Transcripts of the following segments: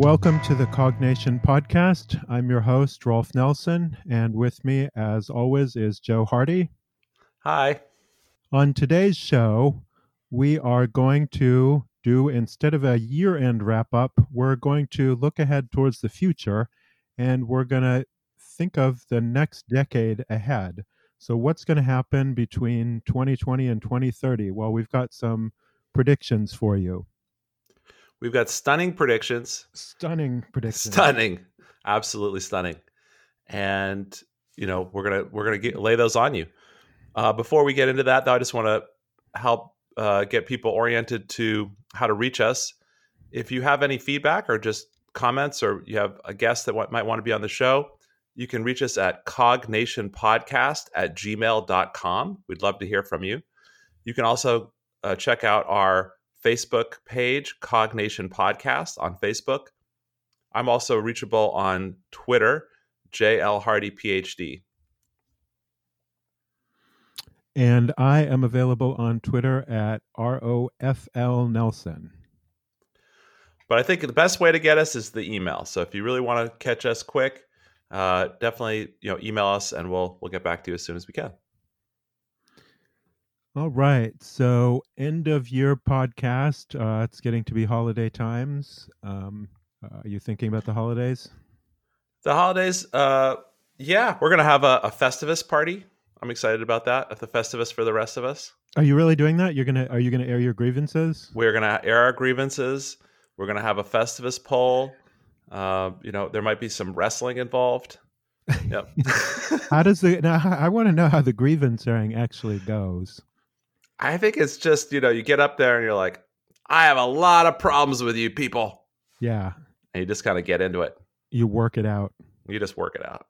Welcome to the Cognation Podcast. I'm your host, Rolf Nelson, and with me, as always, is Joe Hardy. Hi. On today's show, we are going to do, instead of a year end wrap up, we're going to look ahead towards the future and we're going to think of the next decade ahead. So, what's going to happen between 2020 and 2030? Well, we've got some predictions for you. We've got stunning predictions. Stunning predictions. Stunning. Absolutely stunning. And you know, we're going to we're going to get, lay those on you. Uh, before we get into that, though, I just want to help uh, get people oriented to how to reach us. If you have any feedback or just comments, or you have a guest that might want to be on the show, you can reach us at cognationpodcast at gmail.com. We'd love to hear from you. You can also uh, check out our Facebook page, Cognation Podcast on Facebook. I'm also reachable on Twitter, JL Hardy PhD. And I am available on Twitter at ROFL Nelson. But I think the best way to get us is the email. So if you really want to catch us quick, uh, definitely you know email us and we'll we'll get back to you as soon as we can. All right. So end of year podcast. Uh, it's getting to be holiday times. Um, uh, are you thinking about the holidays? The holidays, uh, yeah, we're gonna have a, a Festivus party I'm excited about that at the Festivus for the rest of us. Are you really doing that? You're gonna are you gonna air your grievances? We're gonna air our grievances. We're gonna have a Festivus pole. Uh, you know, there might be some wrestling involved. Yep. how does the now? I want to know how the grievance airing actually goes. I think it's just you know you get up there and you're like, I have a lot of problems with you people. Yeah. And you just kind of get into it. You work it out. You just work it out.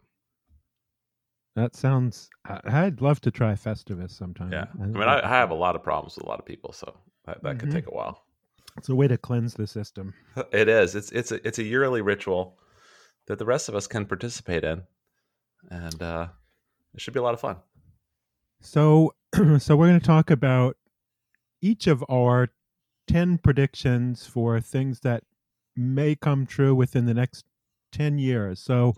That sounds. I'd love to try Festivus sometime. Yeah, I mean, I, I, have a lot of problems with a lot of people, so that, that mm-hmm. could take a while. It's a way to cleanse the system. It is. It's it's a, it's a yearly ritual that the rest of us can participate in, and uh, it should be a lot of fun. So, so we're going to talk about each of our ten predictions for things that may come true within the next ten years. So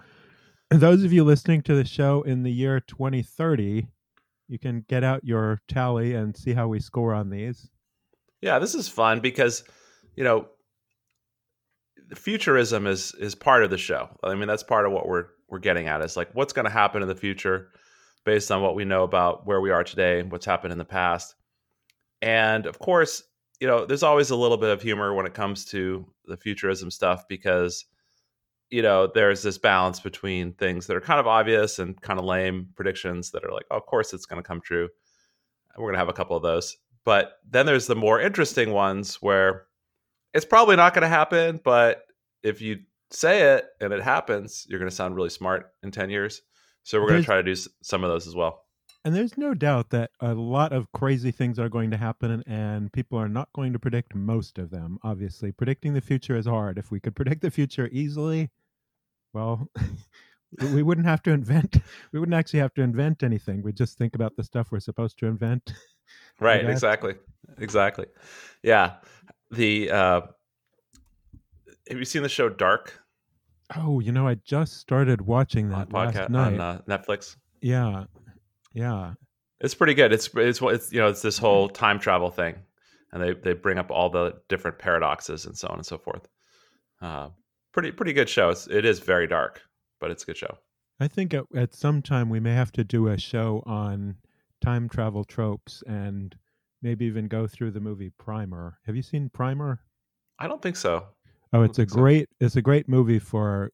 those of you listening to the show in the year 2030, you can get out your tally and see how we score on these. Yeah, this is fun because, you know, futurism is is part of the show. I mean, that's part of what we're we're getting at. Is like what's going to happen in the future based on what we know about where we are today and what's happened in the past. And of course, you know, there's always a little bit of humor when it comes to the futurism stuff because you know, there's this balance between things that are kind of obvious and kind of lame predictions that are like, oh, of course it's going to come true. We're going to have a couple of those. But then there's the more interesting ones where it's probably not going to happen, but if you say it and it happens, you're going to sound really smart in 10 years. So we're going to try to do some of those as well. And there's no doubt that a lot of crazy things are going to happen, and people are not going to predict most of them. Obviously, predicting the future is hard. If we could predict the future easily, well, we wouldn't have to invent. We wouldn't actually have to invent anything. We'd just think about the stuff we're supposed to invent. Right. Exactly. Exactly. Yeah. The uh, have you seen the show Dark? Oh, you know, I just started watching that on podcast, last night on uh, Netflix. Yeah, yeah, it's pretty good. It's it's it's you know it's this whole time travel thing, and they they bring up all the different paradoxes and so on and so forth. Uh, pretty pretty good show. It's, it is very dark, but it's a good show. I think at, at some time we may have to do a show on time travel tropes and maybe even go through the movie Primer. Have you seen Primer? I don't think so. Oh, it's a great so. it's a great movie for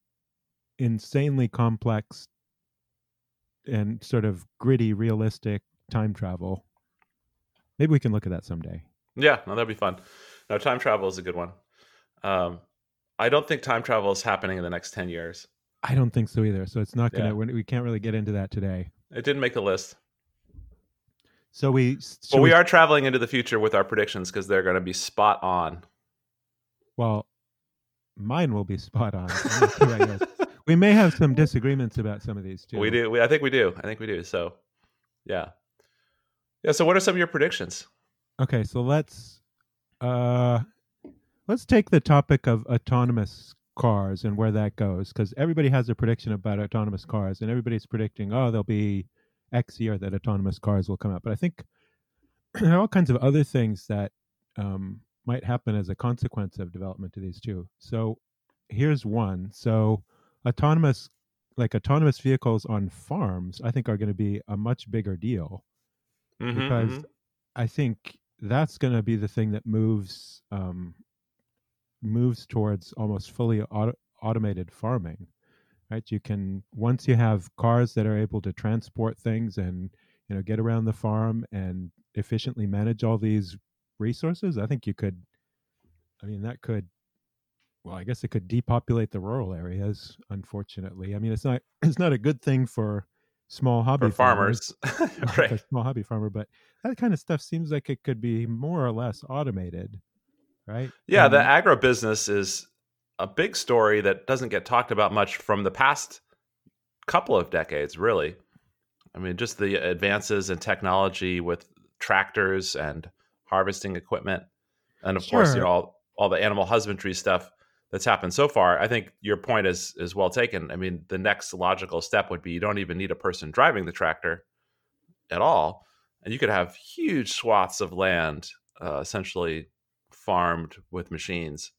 insanely complex and sort of gritty, realistic time travel. Maybe we can look at that someday. Yeah, no, that'd be fun. No, time travel is a good one. Um, I don't think time travel is happening in the next 10 years. I don't think so either. So it's not going to, yeah. we can't really get into that today. It didn't make the list. So we, but we, we are traveling into the future with our predictions because they're going to be spot on. Well, mine will be spot on. we may have some disagreements about some of these too. We do. We, I think we do. I think we do. So, yeah, yeah. So, what are some of your predictions? Okay, so let's uh Let's take the topic of autonomous cars and where that goes because everybody has a prediction about autonomous cars and everybody's predicting oh there'll be x year that autonomous cars will come out but i think there are all kinds of other things that um, might happen as a consequence of development of these two so here's one so autonomous like autonomous vehicles on farms i think are going to be a much bigger deal Mhm, because mhm. I think that's going to be the thing that moves um, moves towards almost fully auto- automated farming. Right? You can once you have cars that are able to transport things and you know get around the farm and efficiently manage all these resources. I think you could. I mean, that could. Well, I guess it could depopulate the rural areas. Unfortunately, I mean, it's not it's not a good thing for small hobby for farmers, like right? small hobby farmer, but that kind of stuff seems like it could be more or less automated, right? Yeah, the And- agribusiness is a big story that doesn't get talked about much from the past couple of decades, really. I mean, just the advances in technology with tractors and harvesting equipment, and of course, you know, all, all the animal husbandry stuff that's happened so far. I think your point is is well taken. I mean, the next logical step would be you don't even need a person driving the tractor at all, and you could have huge swaths of land uh, essentially farmed with machines.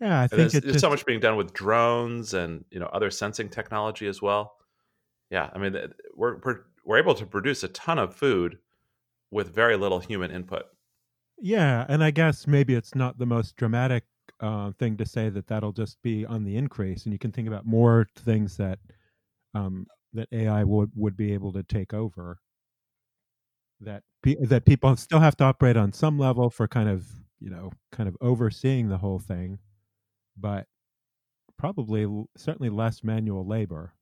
yeah, I think there's, it there's just, so much being done with drones and you know other sensing technology as well. Yeah, I mean we're we're, we're able to produce a ton of food with very little human input. yeah, and I guess maybe it's not the most dramatic uh, thing to say that that'll just be on the increase, and you can think about more things that um, that AI would would be able to take over. That pe- that people still have to operate on some level for kind of you know kind of overseeing the whole thing, but probably certainly less manual labor.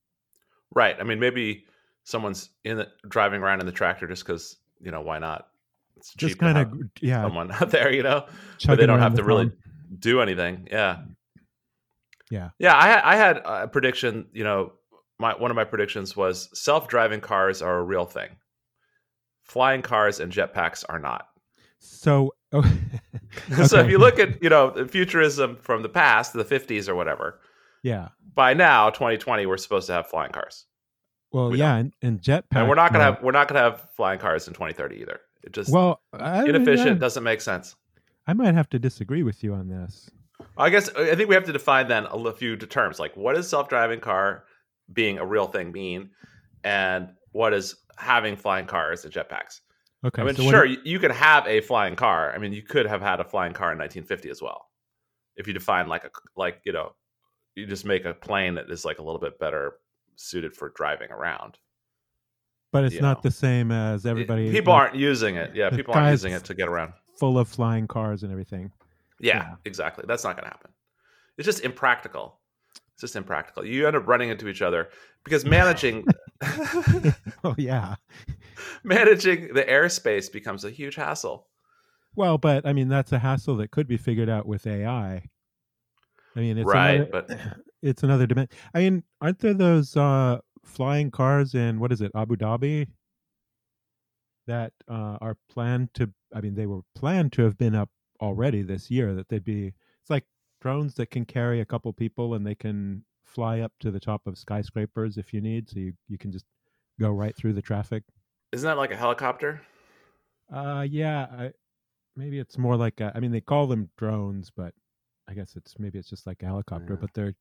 Right. I mean maybe someone's in the, driving around in the tractor just because you know why not? It's Just kind of yeah, someone out there, you know. but they don't have to really farm. do anything. Yeah. Yeah. Yeah. I, had- I had a prediction, you know, my, one of my predictions was self driving cars are a real thing. Flying cars and jetpacks are not. So, oh, So if you look at, you know, futurism from the past, the 50s or whatever, yeah, by now, 2020, we're supposed to have flying cars. Well, We yeah, and, and jetpack. And we're not going to uh, have, we're not to have flying cars in 2030 either. It just, Well, I, inefficient, doesn't make sense. I might have to disagree with you on this. I guess I think we have to define then a few terms like what does self-driving car being a real thing mean, and what is having flying cars and jetpacks. Okay, I mean, so sure, you, you could have a flying car. I mean, you could have had a flying car in 1950 as well, if you define like a like you know, you just make a plane that is like a little bit better suited for driving around. but it's not know. the same as It- everybody. people like, aren't using it. Yeah, people aren't using it to get around. full of flying cars and everything. Yeah, Yeah. exactly. That's not going to happen. It's just impractical. It's just impractical. You end up running into each other because managing oh yeah. managing the airspace becomes a huge hassle. Well, but I mean that's a hassle that could be figured out with AI. I mean, it's right, another, but it's another dimension. I mean, aren't there those uh, flying cars in what is it, Abu Dhabi, that uh, are planned to? I mean, they were planned to have been up already this year. That they'd be. It's like drones that can carry a couple people and they can fly up to the top of skyscrapers if you need. So you you can just go right through the traffic. isn't that like a helicopter? Uh, yeah. I, maybe it's more like a, I mean, they call them drones, but I guess it's maybe it's just like a helicopter. Yeah. But they're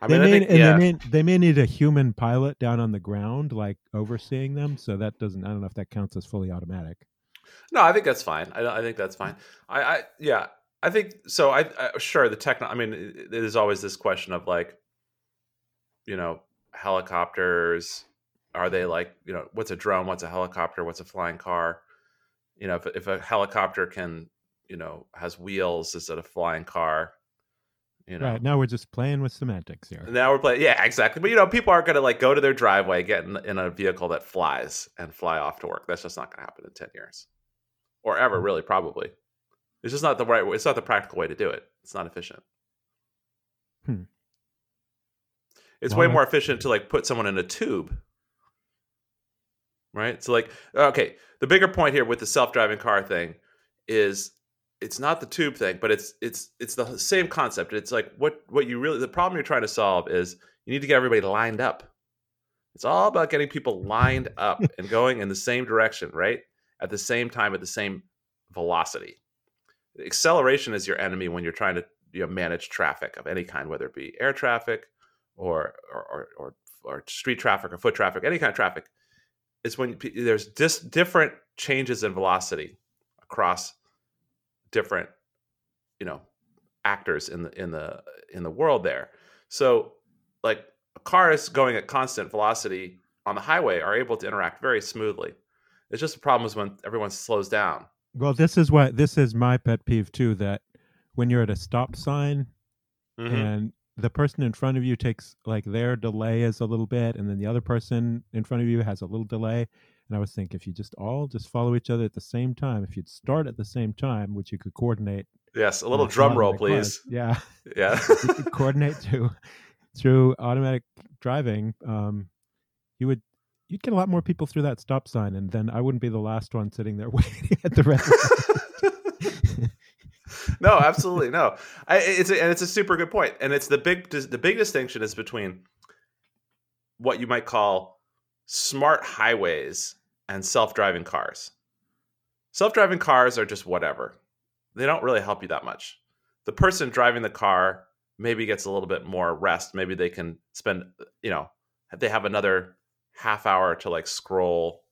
I they mean, I may, think and yeah. they, may, they may need a human pilot down on the ground, like overseeing them. So that doesn't. I don't know if that counts as fully automatic. No, I think that's fine. I, I think that's fine. I, I yeah, I think so. I, I sure the techno. I mean, there's always this question of like, you know, helicopters. Are they like you know what's a drone? What's a helicopter? What's a flying car? You know, if if a helicopter can you know has wheels, is it a flying car? You know, Right now, we're just playing with semantics here. now we're playing. Yeah, exactly. But you know, people aren't going to like go to their driveway, get in, in a vehicle that flies, and fly off to work. That's just not going to happen in ten years, or ever, really. Probably, it's just not the right. Way, it's not the practical way to do it. It's not efficient. Hmm. It's Well, way more efficient to like put someone in a tube, right? So like, okay, the bigger point here with the self-driving car thing is it's not the tube thing, but it's it's it's the same concept. It's like what what you really the problem you're trying to solve is you need to get everybody lined up. It's all about getting people lined up and going in the same direction, right? At the same time, at the same velocity. Acceleration is your enemy when you're trying to you know, manage traffic of any kind, whether it be air traffic or or, or, or, or street traffic or foot traffic, any kind of traffic. It's when there's just different changes in velocity across different, you know, actors in the in the in the world there. So, like cars going at constant velocity on the highway are able to interact very smoothly. It's just the problem is when everyone slows down. Well, this is what this is my pet peeve too. That when you're at a stop sign mm-hmm. and the person in front of you takes like their delay is a little bit, and then the other person in front of you has a little delay. And I was thinking, if you just all just follow each other at the same time, if you'd start at the same time, which you could coordinate. Yes, a little drum roll, please. Yeah, yeah. you could coordinate to through automatic driving, um, you would you'd get a lot more people through that stop sign, and then I wouldn't be the last one sitting there waiting at the red. no, absolutely no. I, it's a, and it's a super good point, and it's the big the big distinction is between what you might call smart highways and self driving cars. Self driving cars are just whatever. They don't really help you that much. The person driving the car maybe gets a little bit more rest. Maybe they can spend, you know, they have another half hour to like scroll,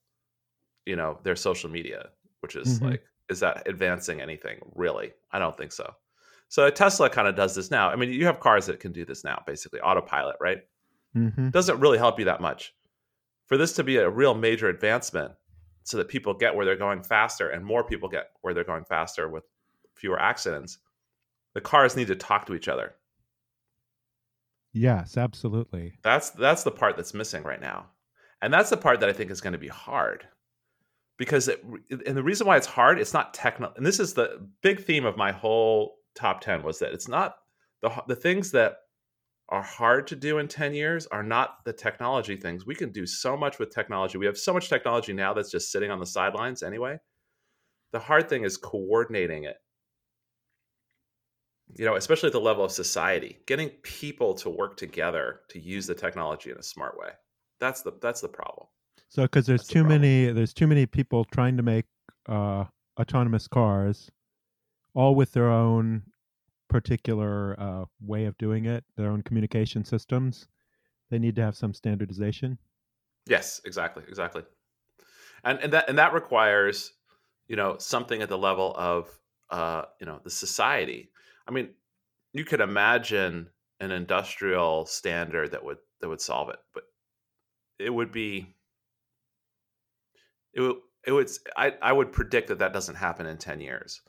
you know, their social media, which is mm-hmm. like, is that advancing anything really? I don't think so. So Tesla kind of does this now. I mean, you have cars that can do this now, basically autopilot, right? Mm-hmm. Doesn't really help you that much. For this to be a real major advancement, so that people get where they're going faster and more people get where they're going faster with fewer accidents, the cars need to talk to each other. Yes, absolutely. That's that's the part that's missing right now. And that's the part that I think is going to be hard. Because it, and the reason why it's hard, it's not technical. And this is the big theme of my whole top 10 was that it's not the the things that are hard to do in 10 years are not the technology things. We can do so much with technology. We have so much technology now that's just sitting on the sidelines anyway. The hard thing is coordinating it you know, especially at the level of society, getting people to work together to use the technology in a smart way. That's the that's the problem. So because there's that's too the many there's too many people trying to make uh, autonomous cars, all with their own particular uh, way of doing it, their own communication systems. They need to have some standardization. Yes, exactly, exactly, and and that and that requires you know something at the level of uh, you know the society I mean, you could imagine an industrial standard that would that would solve it, but it would be it would it would I, I would predict that that doesn't happen in 10 years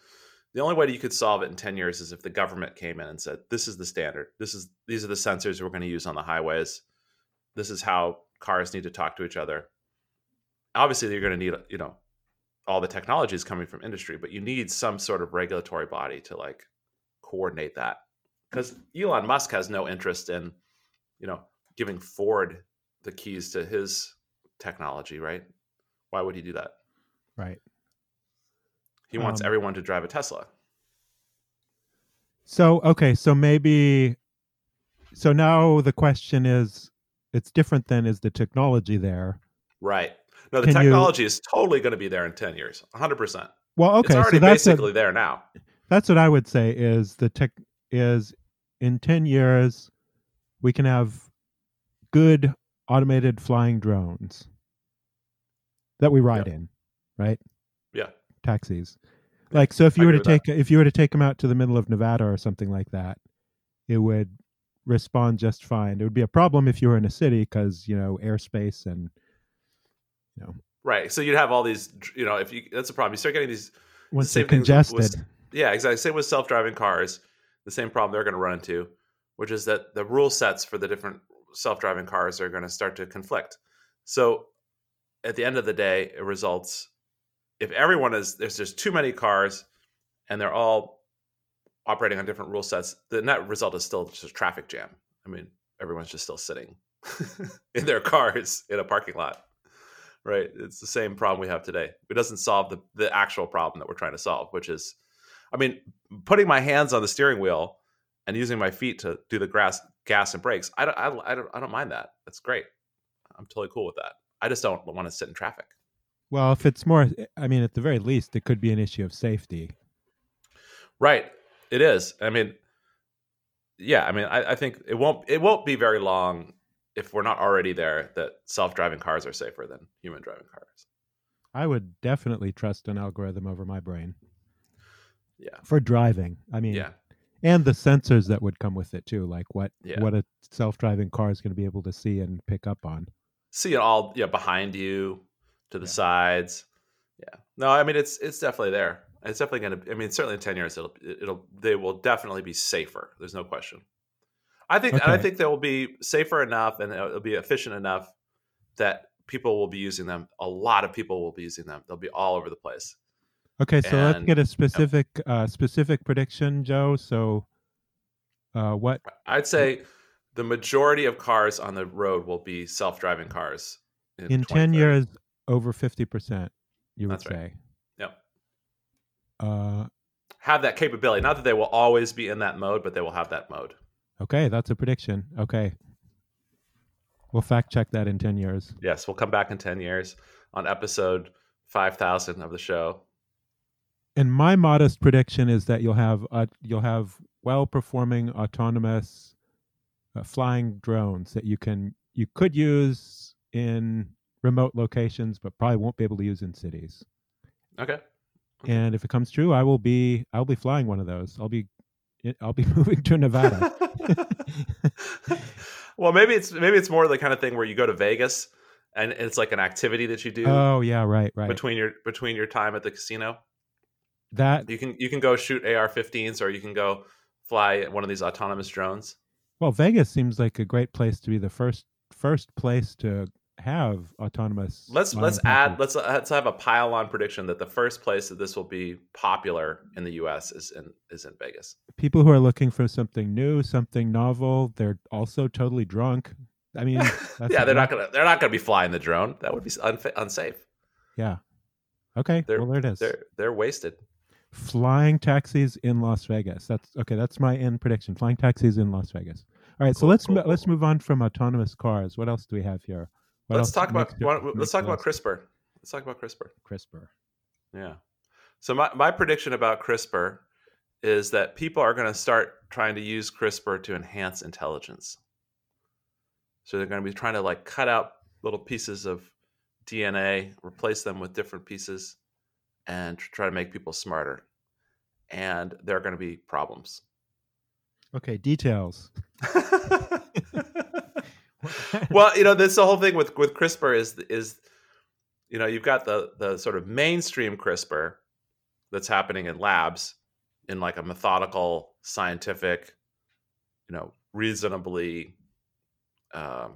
the only way you could solve it in 10 years is if the government came in and said this is the standard this is these are the sensors we're going to use on the highways this is how cars need to talk to each other obviously you're going to need you know all the technology is coming from industry but you need some sort of regulatory body to like coordinate that because Elon Musk has no interest in, you know, giving Ford the keys to his technology, right? Why would he do that? Right. He wants um, everyone to drive a Tesla. So, okay, so maybe so now the question is it's different than is the technology there? Right. No, the Can technology you, is totally going to be there in 10 years. 100%. Well, okay, it's already so basically a, there now. That's what I would say is the tech is in 10 years we can have good automated flying drones that we ride in, right? Taxis. Like so if you I were to take that. if you were to take them out to the middle of Nevada or something like that, it would respond just fine. It would be a problem if you were in a city because, you know, airspace and you know. Right. So you'd have all these, you know, if you that's a problem. You start getting these once they're congested. With, yeah, exactly. Same with self-driving cars. The same problem they're going to run into, which is that the rule sets for the different self-driving cars are going to start to conflict. So, at the end of the day, it results if everyone is there's just too many cars and they're all operating on different rule sets, the net result is still just a traffic jam. I mean, everyone's just still sitting in their cars in a parking lot. Right? It's the same problem we have today. It doesn't solve the, the actual problem that we're trying to solve, which is I mean, putting my hands on the steering wheel and using my feet to do the grass, gas and brakes, I don't, I, I don't, I don't mind that. That's great. I'm totally cool with that. I just don't want to sit in traffic. Well, if it's more, I mean, at the very least, it could be an issue of safety. Right. It is. I mean, yeah. I mean, I, I think it won't. It won't be very long if we're not already there that self-driving cars are safer than human driving cars. I would definitely trust an algorithm over my brain. Yeah. For driving. I mean, Yeah. and the sensors that would come with it too, like what Yeah. what a self-driving car is going to be able to see and pick up on. See it all. Yeah, behind you, to the Yeah. sides. Yeah. No, I mean it's it's definitely there. It's definitely going to. I mean, certainly in ten years, it'll it'll they will definitely be safer. There's no question. I think and I think they will be safer enough and it'll be efficient enough that people will be using them. A lot of people will be using them. They'll be all over the place. Okay, so let's get a specific uh specific prediction, Joe. So uh what I'd say the majority of cars on the road will be self-driving cars in 10 years over 50%, you would That's right. say. Yep. Uh Have that capability. Not that they will always be in that mode, but they will have that mode. okay, that's a prediction. Okay. We'll fact check that in 10 years. Yes, we'll come back in 10 years on episode 5000 of the show. And my modest prediction is that you'll have uh, you'll have well-performing autonomous uh, flying drones that you can you could use in remote locations but probably won't be able to use in cities. Okay. And if it comes true, I will be I'll be flying one of those. I'll be I'll be moving to Nevada. well, maybe it's maybe it's more the kind of thing where you go to Vegas and it's like an activity that you do oh yeah, right, right. between your between your time at the casino. that You can you can go shoot AR-15s or you can go fly one of these autonomous drones. well, Vegas seems like a great place to be the first first place to have autonomous. Let's let's add let's let's have a pile on prediction that the first place that this will be popular in the U.S. is in is in Vegas. people who are looking for something new, something novel. They're also totally drunk. I mean, that's yeah, they're not gonna they're not gonna be flying the drone. That would be unfa- unsafe. Yeah. Okay. They're- well, there it is. They're they're wasted. Flying taxis in Las Vegas. That's okay. That's my end prediction. Flying taxis in Las Vegas. All right. so let's cool, mo- let's move on from autonomous cars. What else do we have here? What let's talk about let's talk about CRISPR. Let's talk about CRISPR. CRISPR. Yeah. So my, my prediction about CRISPR is that people are going to start trying to use CRISPR to enhance intelligence. So they're going to be trying to like cut out little pieces of DNA, replace them with different pieces, and try to make people smarter. And there are going to be problems. Okay. Details. well, you know, this the whole thing with with CRISPR is is you know, you've got the the sort of mainstream CRISPR that's happening in labs in like a methodical, scientific, you know, reasonably um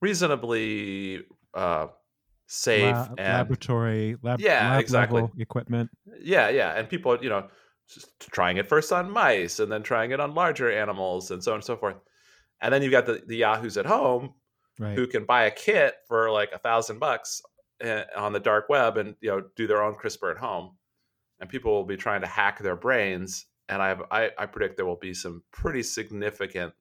reasonably uh safe Lab- and laboratory lab, Yeah, lab exactly. equipment. yeah, yeah, and people, you know, just trying it first on mice and then trying it on larger animals and so on and so forth. And then you've got the, the yahoos at home Right. who can buy a kit for like a thousand bucks uh, on the dark web and you know do their own CRISPR at home, and people will be trying to hack their brains. And I have, I, I predict there will be some pretty significant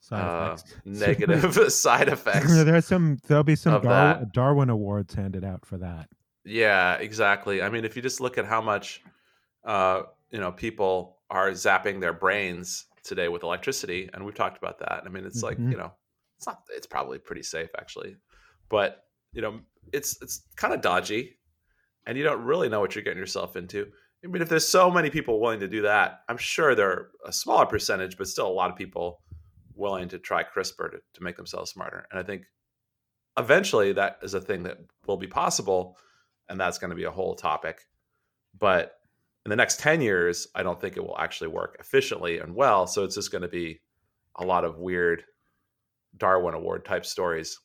Side uh, negative side effects. There's some. There'll be some Dar- Darwin awards handed out for that. Yeah, exactly. I mean, if you just look at how much, uh, you know, people are zapping their brains today with electricity, and we've talked about that. I mean, it's like Mhm. you know, it's not. It's probably pretty safe actually, but you know, it's it's kind of dodgy, and you don't really know what you're getting yourself into. I mean, if there's so many people willing to do that, I'm sure there are a smaller percentage, but still a lot of people willing to try CRISPR to, to make themselves smarter. And I think eventually that is a thing that will be possible and that's going to be a whole topic. But in the next 10 years, I don't think it will actually work efficiently and well. So it's just going to be a lot of weird Darwin Award type stories.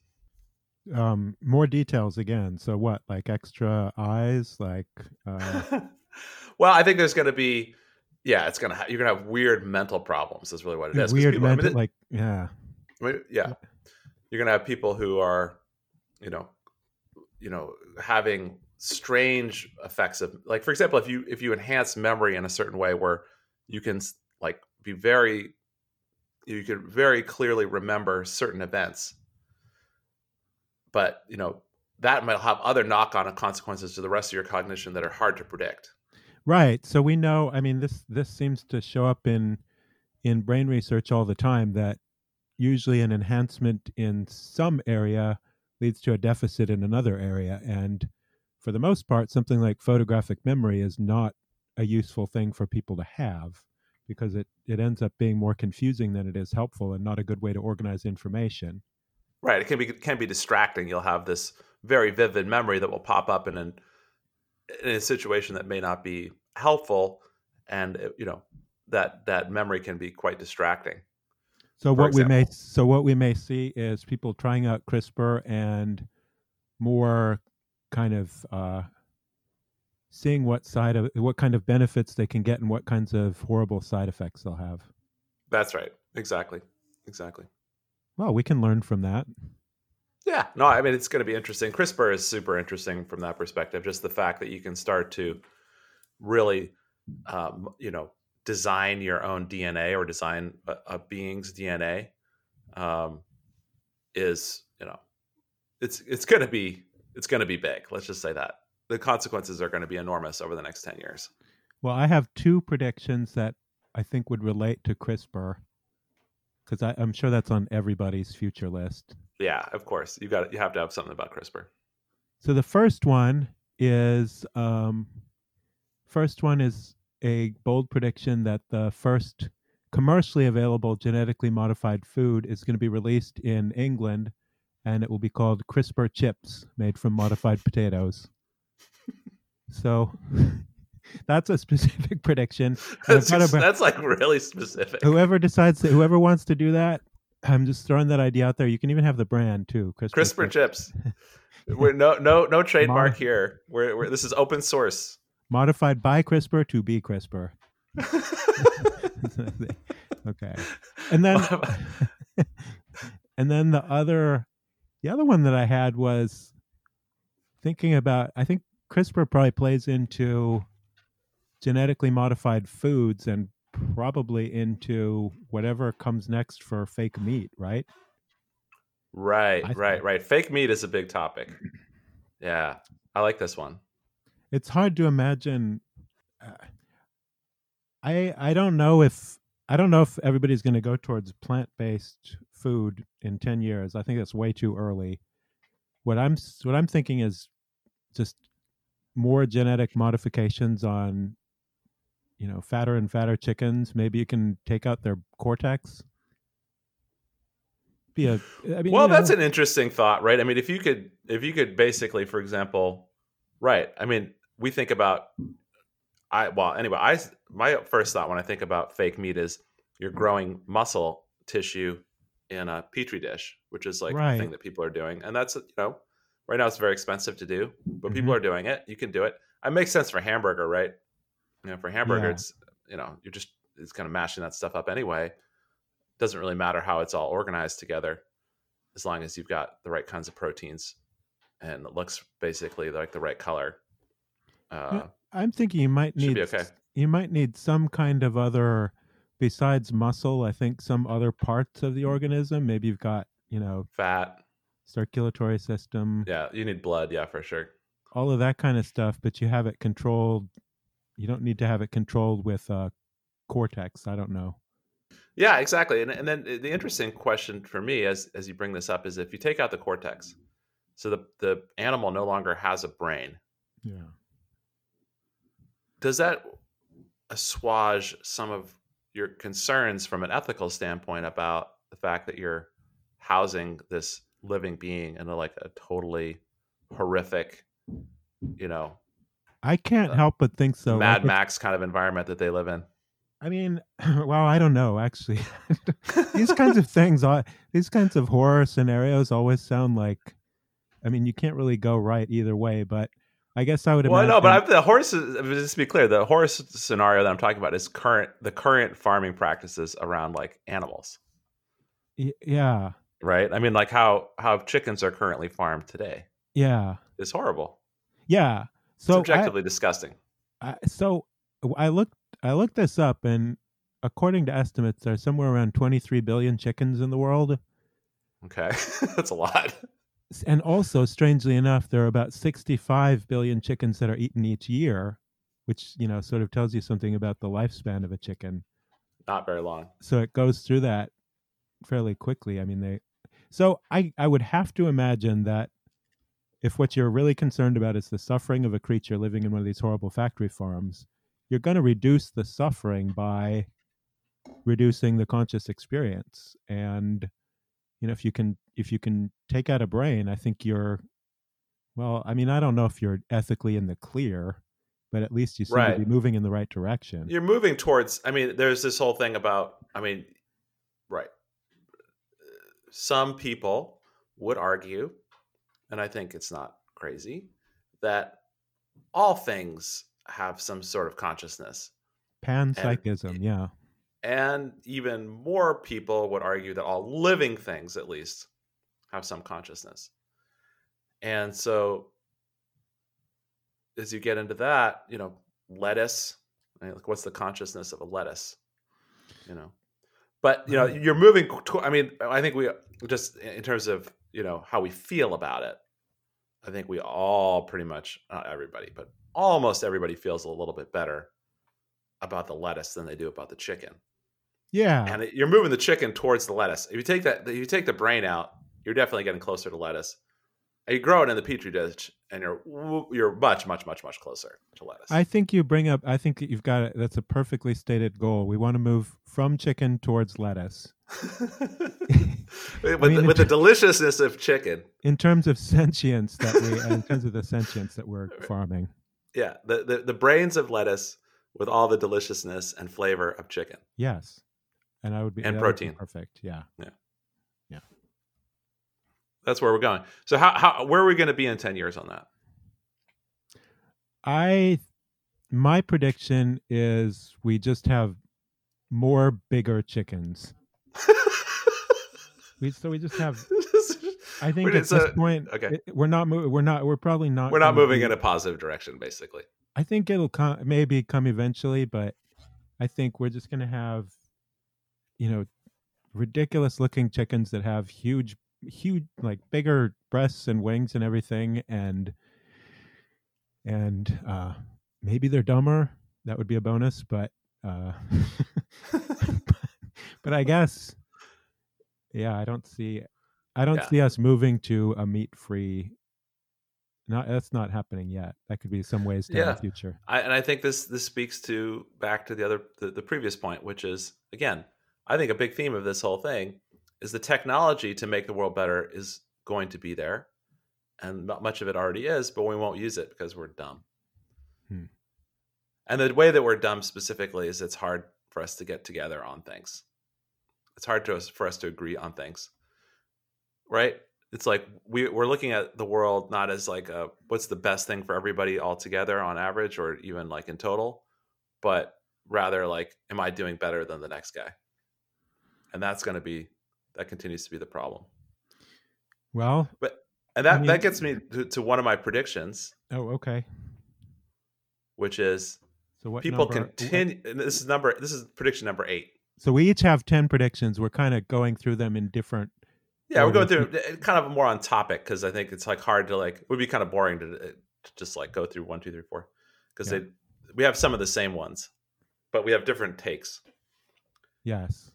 Um, more details again. So what? Like extra eyes? Like uh, well, I think there's going to be, yeah, it's going to, ha- you're going to have weird mental problems, is really what it is. weird people- I mean, mental. like yeah. I mean, yeah, you're gonna have people who are, you know, you know, having strange effects of like for example if you if you enhance memory in a certain way where you can like be very you could very clearly remember certain events. But you know that might have other knock-on consequences to the rest of your cognition that are hard to predict. Right. So we know i mean this this seems to show up in in brain research all the time that usually an enhancement in some area leads to a deficit in another area. And for the most part something like photographic memory is not a useful thing for people to have because it, it ends up being more confusing than it is helpful and not a good way to organize information right it can be can be distracting you'll have this very vivid memory that will pop up in an in a situation that may not be helpful and uh, you know that that memory can be quite distracting so what example. we may so what we may see is people trying out crispr and more kind of uh, seeing what side of what kind of benefits they can get and what kinds of horrible side effects they'll have. That's right. Exactly. Exactly. Well we can learn from that. Yeah, no, I mean it's going to be interesting. CRISPR is super interesting from that perspective. Just the fact that you can start to really, um, you know, design your own DNA or design a, a being's DNA um, is, you know, it's it's going to be it's going to be big. Let's just say that the consequences are going to be enormous over the next ten years. Well, I have two predictions that I think would relate to CRISPR because I'm sure that's on everybody's future list. Yeah, of course. You got you have to have something about CRISPR. So the first one is um, first one is a bold prediction that the first commercially available genetically modified food is going to be released in England, and it will be called CRISPR chips, made from modified potatoes. So that's a specific prediction. That's, just, that's like really specific. Whoever decides that, whoever wants to do that, I'm just throwing that idea out there. You can even have the brand too, CRISPR, CRISPR chips. we're no no no trademark Mod- here. We're, we're this is open source. Modified by CRISPR to be CRISPR. okay, and then and then the other the other one that I had was thinking about. I think CRISPR probably plays into genetically modified foods and probably into whatever comes next for fake meat, right? Right, I right, think. right. Fake meat is a big topic. Yeah, I like this one. It's hard to imagine. Uh, I I don't know if I don't know if everybody's going to go towards plant based food in ten years. I think that's way too early. What I'm what I'm thinking is just more genetic modifications on you know fatter and fatter chickens maybe you can take out their cortex be a I mean, well that's know. an interesting thought right i mean if you could if you could basically for example right i mean we think about i well anyway i my first thought when i think about fake meat is you're growing muscle tissue in a petri dish which is like right. the thing that people are doing and that's you know right now it's very expensive to do but mm-hmm. people are doing it you can do it it makes sense for hamburger right you know, for hamburger, yeah. it's you know, you're just it's kind of mashing that stuff up anyway. Doesn't really matter how it's all organized together, as long as you've got the right kinds of proteins, and it looks basically like the right color. Uh, I'm thinking you might need okay. you might need some kind of other besides muscle. I think some other parts of the organism. Maybe you've got you know fat, circulatory system. Yeah, you need blood. Yeah, for sure. All of that kind of stuff, but you have it controlled you don't need to have it controlled with uh, cortex. I don't know. Yeah, exactly. And, and then the interesting question for me, as as you bring this up, is if you take out the cortex, so the the animal no longer has a brain. Yeah. Does that assuage some of your concerns from an ethical standpoint about the fact that you're housing this living being in a, like a totally horrific, you know, I can't uh, help but think so. Mad like Max kind of environment that they live in. I mean, well, I don't know actually. these kinds of things, these kinds of horror scenarios always sound like. I mean, you can't really go right either way, but I guess I would. Imagine Well, no, but I've, the horse. Just to be clear, the horse scenario that I'm talking about is current the current farming practices around like animals. Y- yeah. Right. I mean, like how how chickens are currently farmed today. Yeah. It's horrible. Yeah. It's So I, objectively disgusting. I so I looked I looked this up and according to estimates there's somewhere around 23 billion chickens in the world. Okay, that's a lot. And also strangely enough there are about 65 billion chickens that are eaten each year, which, you know, sort of tells you something about the lifespan of a chicken. Not very long. so it goes through that fairly quickly. I mean, they. So I I would have to imagine that if what you're really concerned about is the suffering of a creature living in one of these horrible factory farms, you're going to reduce the suffering by reducing the conscious experience. And you know, if you can if you can take out a brain, I think you're. Well, I mean, I don't know if you're ethically in the clear, but at least you seem Right. to be moving in the right direction. You're moving towards. I mean, there's this whole thing about. I mean, right. Some people would argue, and I think it's not crazy, that all things have some sort of consciousness. Panpsychism, yeah. And even more people would argue that all living things, at least, have some consciousness. And so, as you get into that, you know, lettuce, like what's the consciousness of a lettuce? You know, but you know, mm. you're moving. To, I mean, I think we just in terms of you know how we feel about it. I think we all pretty much, not everybody, but almost everybody feels a little bit better about the lettuce than they do about the chicken Yeah. and you're moving the chicken towards the lettuce. If you take that, if you take the brain out, you're definitely getting closer to lettuce. And you grow it in the petri dish, and you're you're much, much, much, much closer to lettuce. I think you bring up. I think that you've got it. That's a perfectly stated goal. We want to move from chicken towards lettuce. with mean, the, with the deliciousness of chicken, In terms of sentience, that we, uh, in terms of the sentience that we're farming. yeah, the, the the brains of lettuce with all the deliciousness and flavor of chicken. Yes, and I would be And would be protein. perfect. Yeah. Yeah. Yeah. That's where we're going. So how how where are we going to be in ten years on that? I, my prediction is we just have more bigger chickens. We so we just have. I think at it's this a- point, okay. it- we're not moving. We're not. We're probably not. we're not moving be- in a positive direction, basically. I think it'll come maybe come eventually, but I think we're just gonna have, you know, ridiculous looking chickens that have huge, huge, like bigger breasts and wings and everything, and and uh, maybe they're dumber. That would be a bonus, but uh, but I guess, yeah, I don't see, I don't Yeah. see us moving to a meat free. Not that's not happening yet. That could be some ways down Yeah. the future. I, and I think this this speaks to back to the other the, the previous point, which is again, I think a big theme of this whole thing is the technology to make the world better is going to be there, and not much of it already is, but we won't use it because we're dumb. Hmm. And the way that we're dumb specifically is it's hard for us to get together on things. It's hard to us for us to agree on things, right? It's like we we're looking at the world not as like a what's the best thing for everybody all together on average or even like in total, but rather like am I doing better than the next guy? And that's going to be that continues to be the problem. Well, but And that I mean- that gets me to, to one of my predictions, oh, okay. which is So what people number- continue. And this is number. This is prediction number eight. So we each have ten predictions. We're kind of going through them in different. Yeah, we're going through kind of more on topic because I think it's like hard to like. It would be kind of boring to, uh, to just like go through one, two, three, four, because Yeah. they we have some of the same ones, but we have different takes. Yes.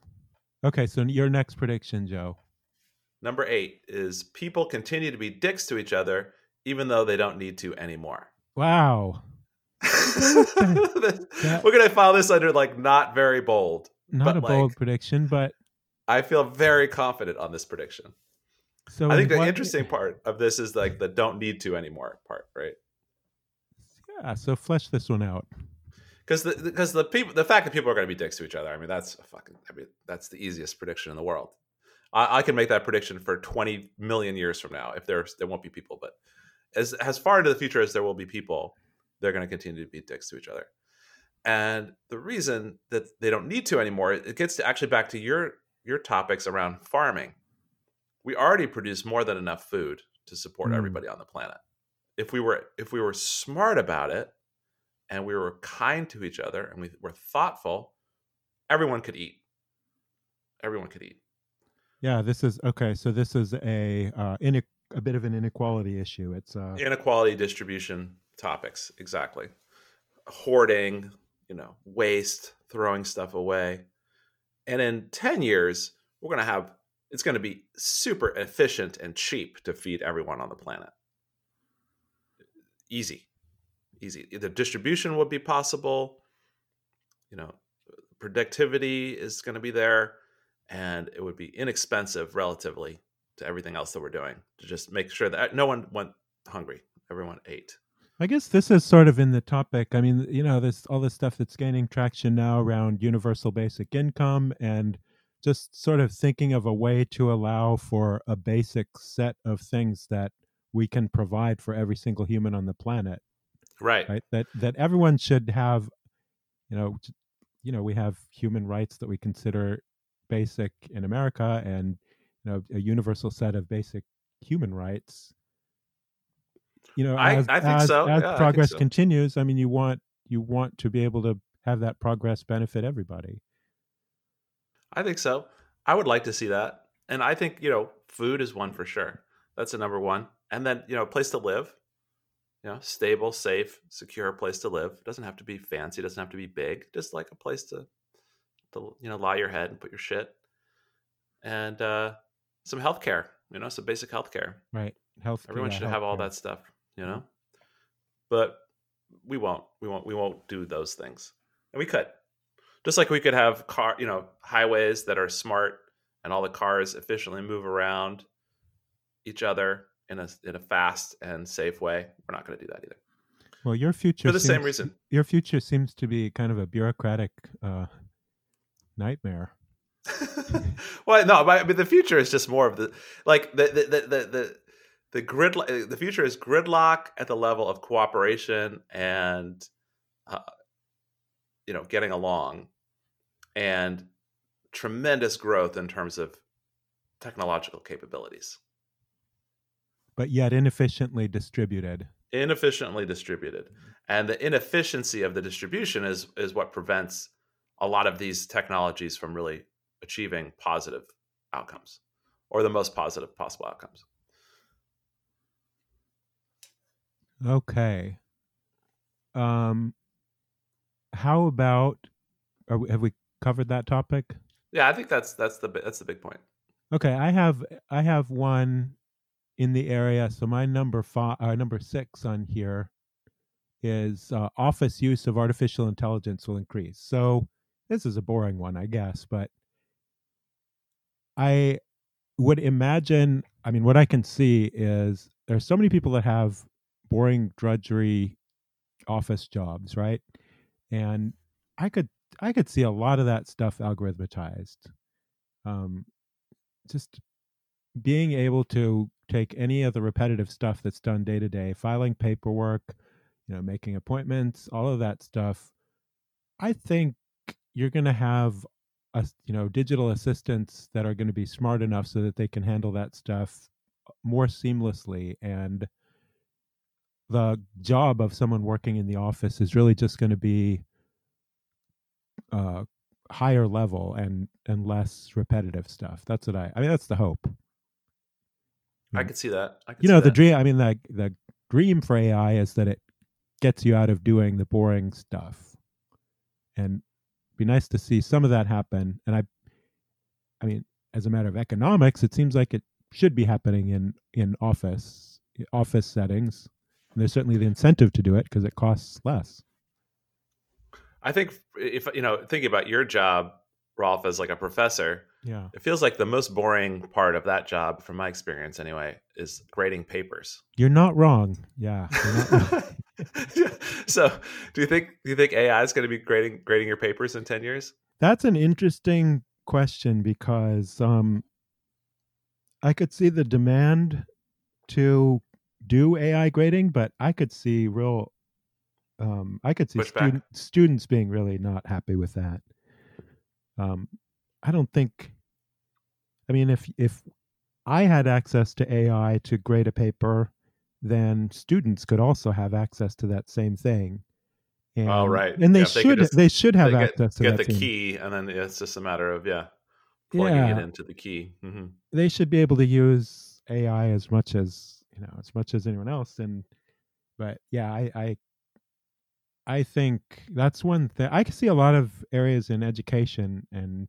Okay, so your next prediction, Joe. Number eight is people continue to be dicks to each other even though they don't need to anymore. Wow. That- We're gonna file this under like not very bold. Not a like, bold prediction, but I feel very confident on this prediction. so I think the what- interesting part of this is like the don't need to anymore part, right? Yeah. So flesh this one out. Because the because the people the fact that people are going to be dicks to each other, I mean that's a fucking I mean that's the easiest prediction in the world. I, I can make that prediction for twenty million years from now if there's there won't be people, but as as far into the future as there will be people, they're going to continue to be dicks to each other. And the reason that they don't need to anymore, it gets to actually back to your your topics around farming. We already produce more than enough food to support Mm. everybody on the planet. if we were if we were smart about it and we were kind to each other and we were thoughtful, everyone could eat. Everyone could eat. Yeah, this is okay. So this is a uh, in a bit of an inequality issue. It's uh, inequality distribution topics exactly. Hoarding, you know, waste, throwing stuff away, and in ten years, we're going to have it's going to be super efficient and cheap to feed everyone on the planet. Easy, easy. The distribution would be possible. You know, productivity is going to be there and it would be inexpensive relatively to everything else that we're doing to just make sure that no one went hungry everyone ate i guess this is sort of in the topic i mean you know this all this stuff that's gaining traction now around universal basic income and just sort of thinking of a way to allow for a basic set of things that we can provide for every single human on the planet right right that that everyone should have you know you know we have human rights that we consider basic in America and you know a universal set of basic human rights. You know, as, I, I think as, so. as yeah, progress so. continues, I mean, you want you want to be able to have that progress benefit everybody. I think so. I would like to see that, and I think you know, food is one for sure. That's a number one, and then you know, a place to live. You know, stable, safe, secure place to live. It doesn't have to be fancy. It doesn't have to be big. Just like a place to to you know lie your head and put your shit, and uh, some health care. You know, some basic health care. Right, health. Everyone should have all that stuff. You know, but we won't. We won't. We won't do those things, and we could. Just like we could have car, you know, highways that are smart and all the cars efficiently move around each other in a in a fast and safe way. We're not going to do that either. Well, your future for the seems, same reason. Your future seems to be kind of a bureaucratic uh, nightmare. well, no, but, but the future is just more of the like the the the the, the, the grid. The future is gridlock at the level of cooperation and uh, you know getting along, and tremendous growth in terms of technological capabilities, but yet inefficiently distributed. Inefficiently distributed, and the inefficiency of the distribution is is what prevents a lot of these technologies from really achieving positive outcomes or the most positive possible outcomes. Okay. Um, how about we, have we covered that topic? Yeah, I think that's that's the that's the big point. Okay, I have I have one in the area. So my number five, uh, number six on here is uh, office use of artificial intelligence will increase. So this is a boring one, I guess, but I would imagine, I mean, what I can see is there's so many people that have boring drudgery office jobs, right? And I could I could see a lot of that stuff algorithmatized. Um, just being able to take any of the repetitive stuff that's done day to day, filing paperwork, you know, making appointments, all of that stuff. I think you're going to have a, you know digital assistants that are going to be smart enough so that they can handle that stuff more seamlessly and the job of someone working in the office is really just going to be uh, higher level and and less repetitive stuff. That's what I. I mean, that's the hope. I mm-hmm. could see that. Could you know, the that. dream. I mean, the the dream for AI is that it gets you out of doing the boring stuff, and be nice to see some of that happen. And I, I mean, as a matter of economics, it seems like it should be happening in in office office settings. And there's certainly the incentive to do it because it costs less. I think if you know, thinking about your job, Rolf, as like a professor, yeah, it feels like the most boring part of that job, from my experience anyway, is grading papers. You're not wrong. Yeah. Not wrong. so, do you think do you think AI is going to be grading grading your papers in ten years? That's an interesting question because um, I could see the demand to do AI grading, but I could see real. Um, I could see student, students being really not happy with that. Um, I don't think. I mean, if if I had access to AI to grade a paper, then students could also have access to that same thing. And, oh right, and they Yeah, should could they, just- should have they get- access to get the key, and then it's just a matter of yeah, plugging Yeah, it into the key. hmm they should be able to use AI as much as you know as much as anyone else. And but yeah, I I, I think that's one thing I can see a lot of areas in education and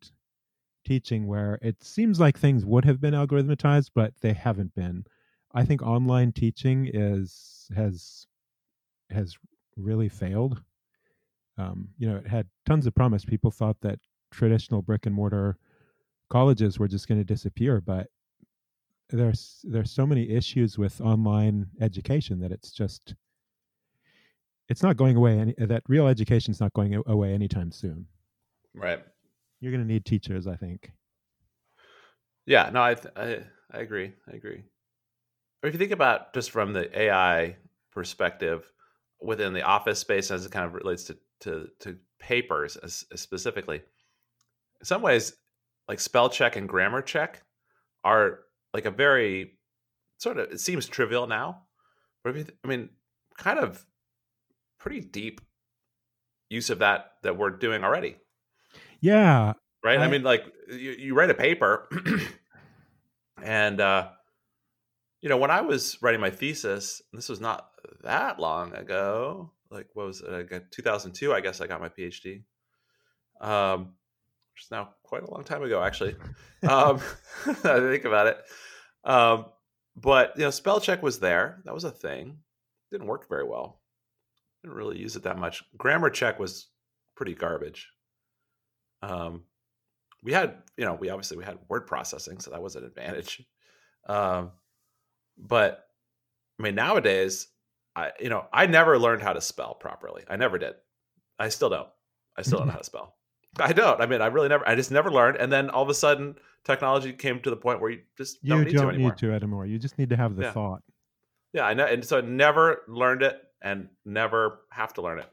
teaching where it seems like things would have been algorithmatized, but they haven't been. I think online teaching is has has really failed. Um, you know, it had tons of promise. People thought that traditional brick and mortar colleges were just going to disappear, but there's there's so many issues with online education that it's just it's not going away. Any that real education is not going away anytime soon. Right. You're going to need teachers, I think. Yeah. No, I, th- I I agree. I agree. Or if you think about just from the AI perspective within the office space as it kind of relates to to, to papers as, specifically, in some ways, like spell check and grammar check are like a very sort of it seems trivial now, but if you th- I mean, kind of pretty deep use of that that we're doing already Yeah, right? I, I- mean, like you, you write a paper, and uh, you know, when I was writing my thesis, this was not that long ago. Like, what was it? I got 2002, I guess I got my PhD. Um, which is now quite a long time ago, actually. Um, I think about it. Um, but you know, spell check was there. That was a thing. Didn't work very well. Didn't really use it that much. Grammar check was pretty garbage. Um, we had, you know, we obviously we had word processing, so that was an advantage. Um, but I mean, nowadays, I, you know, I never learned how to spell properly. I never did. I still don't. I still don't know how to spell. I don't. I mean, I really never. I just never learned. And then all of a sudden, technology came to the point where you just you don't don't, need to anymore. need to anymore. You just need to have the Yeah. thought. Yeah, I know. And so I never learned it and never have to learn it.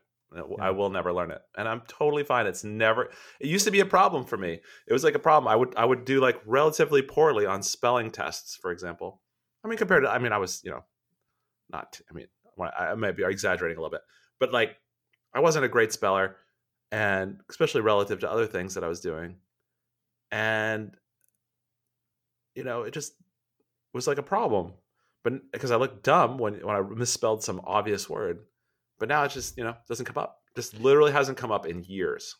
I will never learn it. And I'm totally fine. It's never it used to be a problem for me. It was like a problem. I would I would do like relatively poorly on spelling tests, for example. I mean compared to I mean I was, you know, not I mean I I may be exaggerating a little bit. But like I wasn't a great speller and especially relative to other things that I was doing. And you know, it just was like a problem but because I looked dumb when when I misspelled some obvious word. But now it just you know doesn't come up. Just literally hasn't come up in years.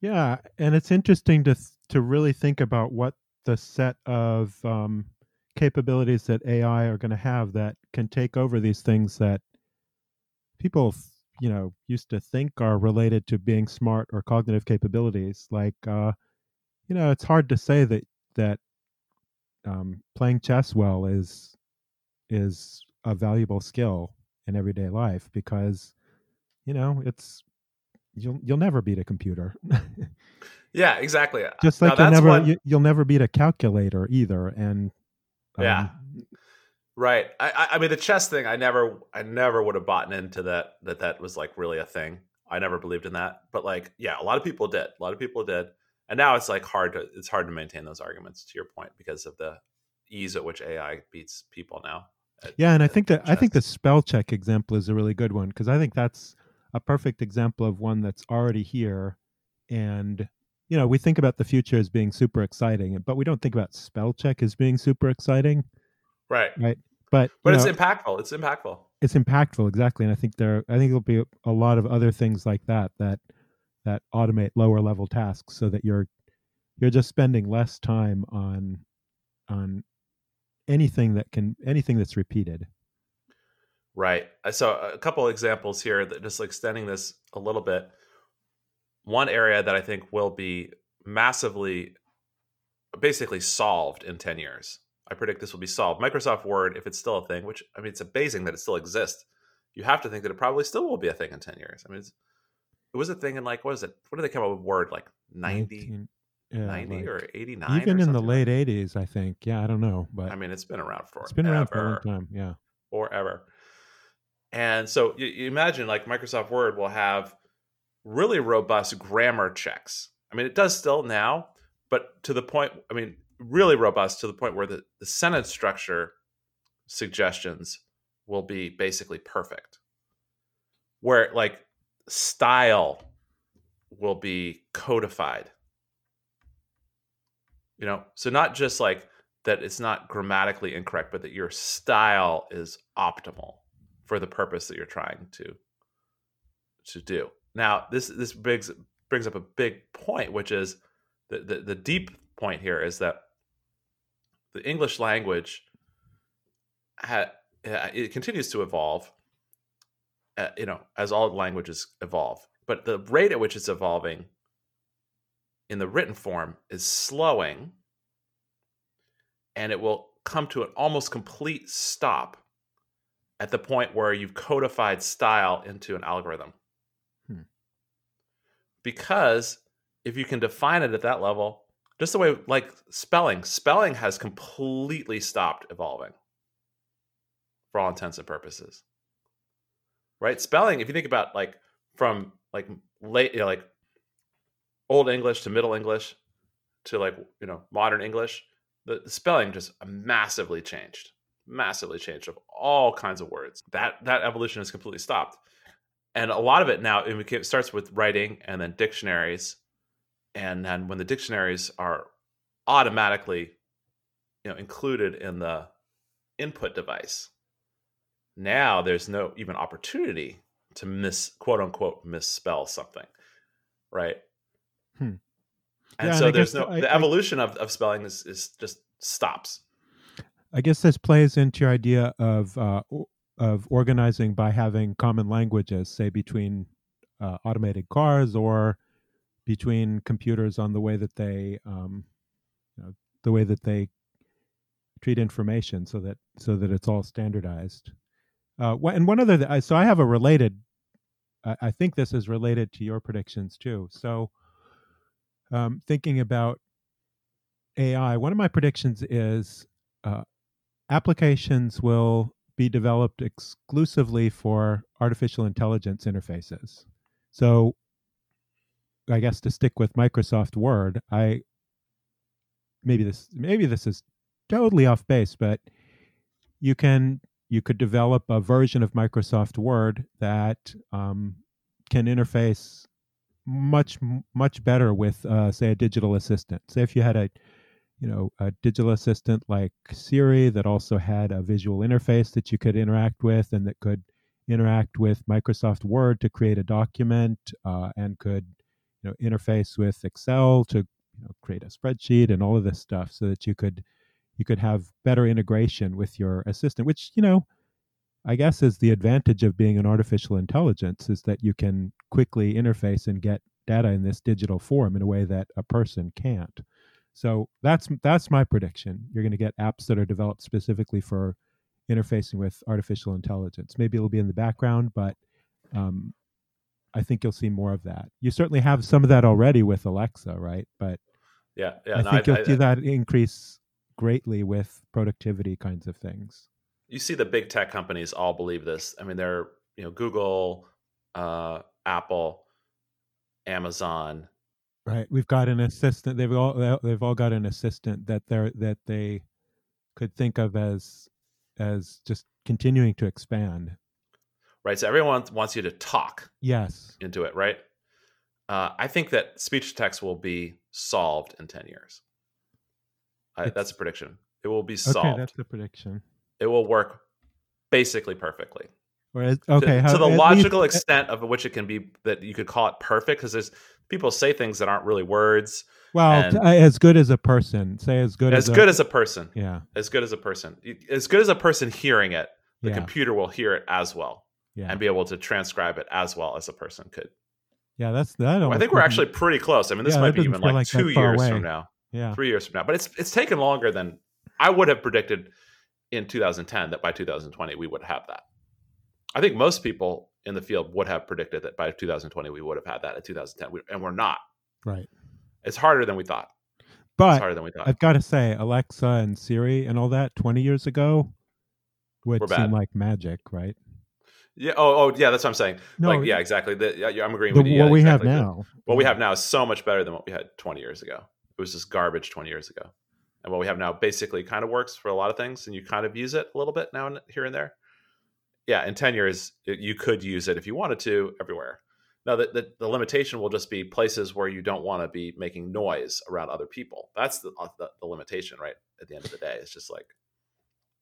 Yeah, and it's interesting to to really think about what the set of um, capabilities that AI are going to have that can take over these things that people, you know, used to think are related to being smart or cognitive capabilities. Like, uh, you know, it's hard to say that that um, playing chess well is is a valuable skill in everyday life because, you know, it's you'll you'll never beat a computer. Yeah, exactly. just Now, like you'll never one- you, you'll never beat a calculator either and Yeah. um, Right. I, I mean the chess thing. I never I never would have bought into that that that was like really a thing. I never believed in that. But like yeah, a lot of people did. A lot of people did. And now it's like hard to it's hard to maintain those arguments to your point because of the ease at which AI beats people now. at- yeah and i think that i think the spell check example is a really good one because i think that's a perfect example of one that's already here and you know we think about the future as being super exciting but we don't think about spell check as being super exciting right. Right. But But it's know, impactful. It's impactful. it's impactful exactly and i think there i think there'll be a lot of other things like that that that automate lower level tasks so that you're you're just spending less time on on anything that can anything that's repeated Right. Uh, so uh, a couple examples here that just extending this a little bit. One area that I think will be massively, basically solved in 10 years. I predict this will be solved. Microsoft Word, if it's still a thing, which I mean, it's amazing that it still exists. You have to think that it probably still will be a thing in 10 years. I mean, it's, it was a thing in like, what is it? What did they come up with Word? Like 90, 19 yeah, 90 like- or 89? even or in the late 80s i think yeah i don't know but I mean, it's been around for it's been around for a long time yeah forever. And so you, you imagine like Microsoft Word will have really robust grammar checks. I mean, it does still now, but to the point, I mean, really robust to the point where the, the sentence structure suggestions will be basically perfect. Where like style will be codified. You know, so not just like that it's not grammatically incorrect, but that your style is optimal for the purpose that you're trying to to do. Now, this this brings brings up a big point, which is the, the, the deep point here is that the English language ha, it continues to evolve, uh, you know, as all languages evolve. But the rate at which it's evolving in the written form is slowing, and it will come to an almost complete stop at the point where you've codified style into an algorithm. Hmm. Because if you can define it at that level, just the way like spelling, spelling has completely stopped evolving for all intents and purposes. Right? Spelling, if you think about like from like late, you know, like old English to middle English to like, you know, modern English, the spelling just massively changed. Massively changed of all kinds of words. That that evolution has completely stopped. And a lot of it now it starts with writing and then dictionaries and then when the dictionaries are automatically you know included in the input device now there's no even opportunity to miss quote unquote misspell something right hmm. and yeah, so and there's no I, the evolution I, of, of spelling is, is just stops i guess this plays into your idea of uh, of organizing by having common languages say between uh, automated cars or between computers on the way that they um, you know, the way that they treat information so that so that it's all standardized. Uh, and one other th- so i have a related I, think this is related to your predictions too. So um, thinking about ai one of my predictions is uh, applications will be developed exclusively for artificial intelligence interfaces so I guess to stick with Microsoft Word, I maybe this maybe this is totally off base, but you can you could develop a version of Microsoft Word that um, can interface much much better with uh, say a digital assistant. Say if you had a you know a digital assistant like Siri that also had a visual interface that you could interact with and that could interact with Microsoft Word to create a document uh, and could you know interface with Excel to you know, create a spreadsheet and all of this stuff, so that you could you could have better integration with your assistant, which you know I guess is the advantage of being an artificial intelligence is that you can quickly interface and get data in this digital form in a way that a person can't. So that's that's my prediction. You're going to get apps that are developed specifically for interfacing with artificial intelligence. Maybe it'll be in the background, but um, I think you'll see more of that. You certainly have some of that already with Alexa, right? But yeah, yeah, I no, think I, you'll I, see that increase greatly with productivity kinds of things. You see the big tech companies all believe this. I mean, they're you know Google, uh, Apple, Amazon. Right. We've got an assistant. They've all they've all got an assistant that they're that they could think of as as just continuing to expand right? So everyone wants you to talk yes into it, right? Uh, I think that speech to text will be solved in 10 years. I, that's a prediction. It will be solved. Okay, that's the prediction. It will work basically perfectly. Whereas, okay, to, how, to the logical least, extent of which it can be that you could call it perfect, because there's people say things that aren't really words. Well, as good as a person. Say as good as, as good a, as a person. Yeah, as good as a person. As good as a person hearing it, the yeah. computer will hear it as well yeah. and be able to transcribe it as well as a person could. Yeah, that's that. I think we're actually pretty close. I mean, this yeah, might be even like, like two years away. from now. Yeah, three years from now. But it's it's taken longer than I would have predicted in 2010 that by 2020 we would have that. I think most people in the field would have predicted that by 2020 we would have had that in 2010, and we're not. Right. It's harder than we thought. But harder than we thought. I've got to say, Alexa and Siri and all that 20 years ago would seem like magic, right? Yeah. Oh, oh, yeah. That's what I'm saying. No, like, yeah, exactly. The, yeah, I'm agreeing the, with you. What yeah, we exactly. have now. What we have now is so much better than what we had 20 years ago. It was just garbage 20 years ago, and what we have now basically kind of works for a lot of things, and you kind of use it a little bit now and here and there. Yeah, in 10 years, you could use it if you wanted to everywhere. Now, the, the, the limitation will just be places where you don't want to be making noise around other people. That's the, uh, the, the limitation, right? At the end of the day, it's just like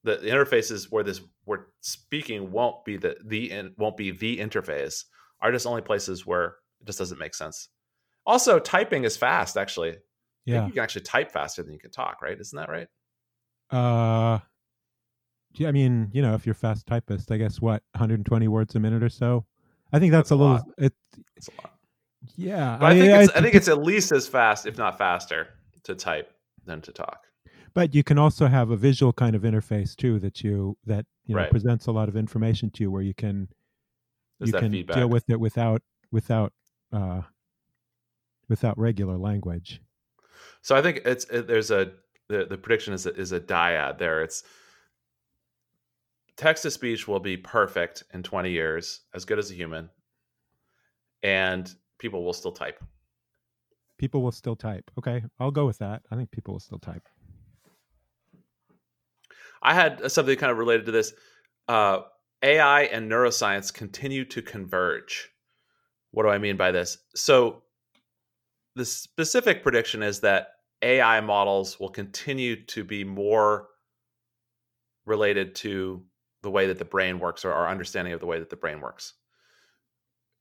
the, the interfaces where this where speaking won't be the the in, won't be the interface are just only places where it just doesn't make sense. Also, typing is fast. Actually, Yeah. you can actually type faster than you can talk. Right? Isn't that right? Uh, I mean, you know, if you're fast typist, I guess what 120 words a minute or so. I think that's, That's a a little. lot. It, It's a lot. yeah, But I, think it's, I think it's at least as fast, if not faster, to type than to talk. But you can also have a visual kind of interface too that you that you know Right. presents a lot of information to you, where you can you can feedback. deal with it without without uh, without regular language. So I think it's it, there's a the, the prediction is a, is a dyad there. It's text to speech will be perfect in 20 years, as good as a human, and people will still type. People will still type. Okay, I'll go with that. I think people will still type. I had something kind of related to this. Uh, AI and neuroscience continue to converge. What do I mean by this? So, the specific prediction is that AI models will continue to be more related to the way that the brain works or our understanding of the way that the brain works.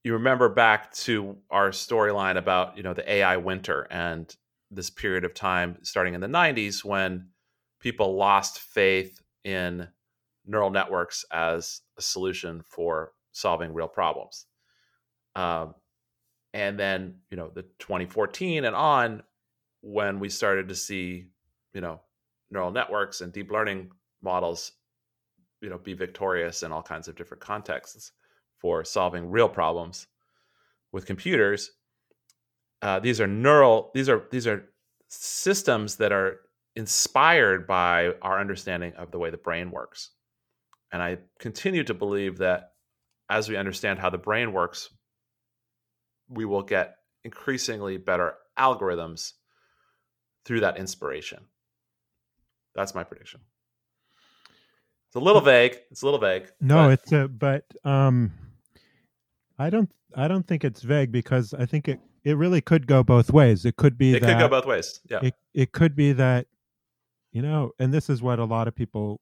You remember back to our storyline about, you know, the AI winter and this period of time starting in the 90s when people lost faith in neural networks as a solution for solving real problems. Um, and then, you know, the 2014 and on, when we started to see, you know, neural networks and deep learning models, you know, be victorious in all kinds of different contexts for solving real problems with computers. Uh, these are neural. These are these are systems that are inspired by our understanding of the way the brain works. And I continue to believe that as we understand how the brain works, we will get increasingly better algorithms through that inspiration. That's my prediction. It's a little vague. It's a little vague. No, but it's a but um, I don't I don't think it's vague because I think it it really could go both ways. It could be it that could go both ways. Yeah. it it could be that you know and this is what a lot of people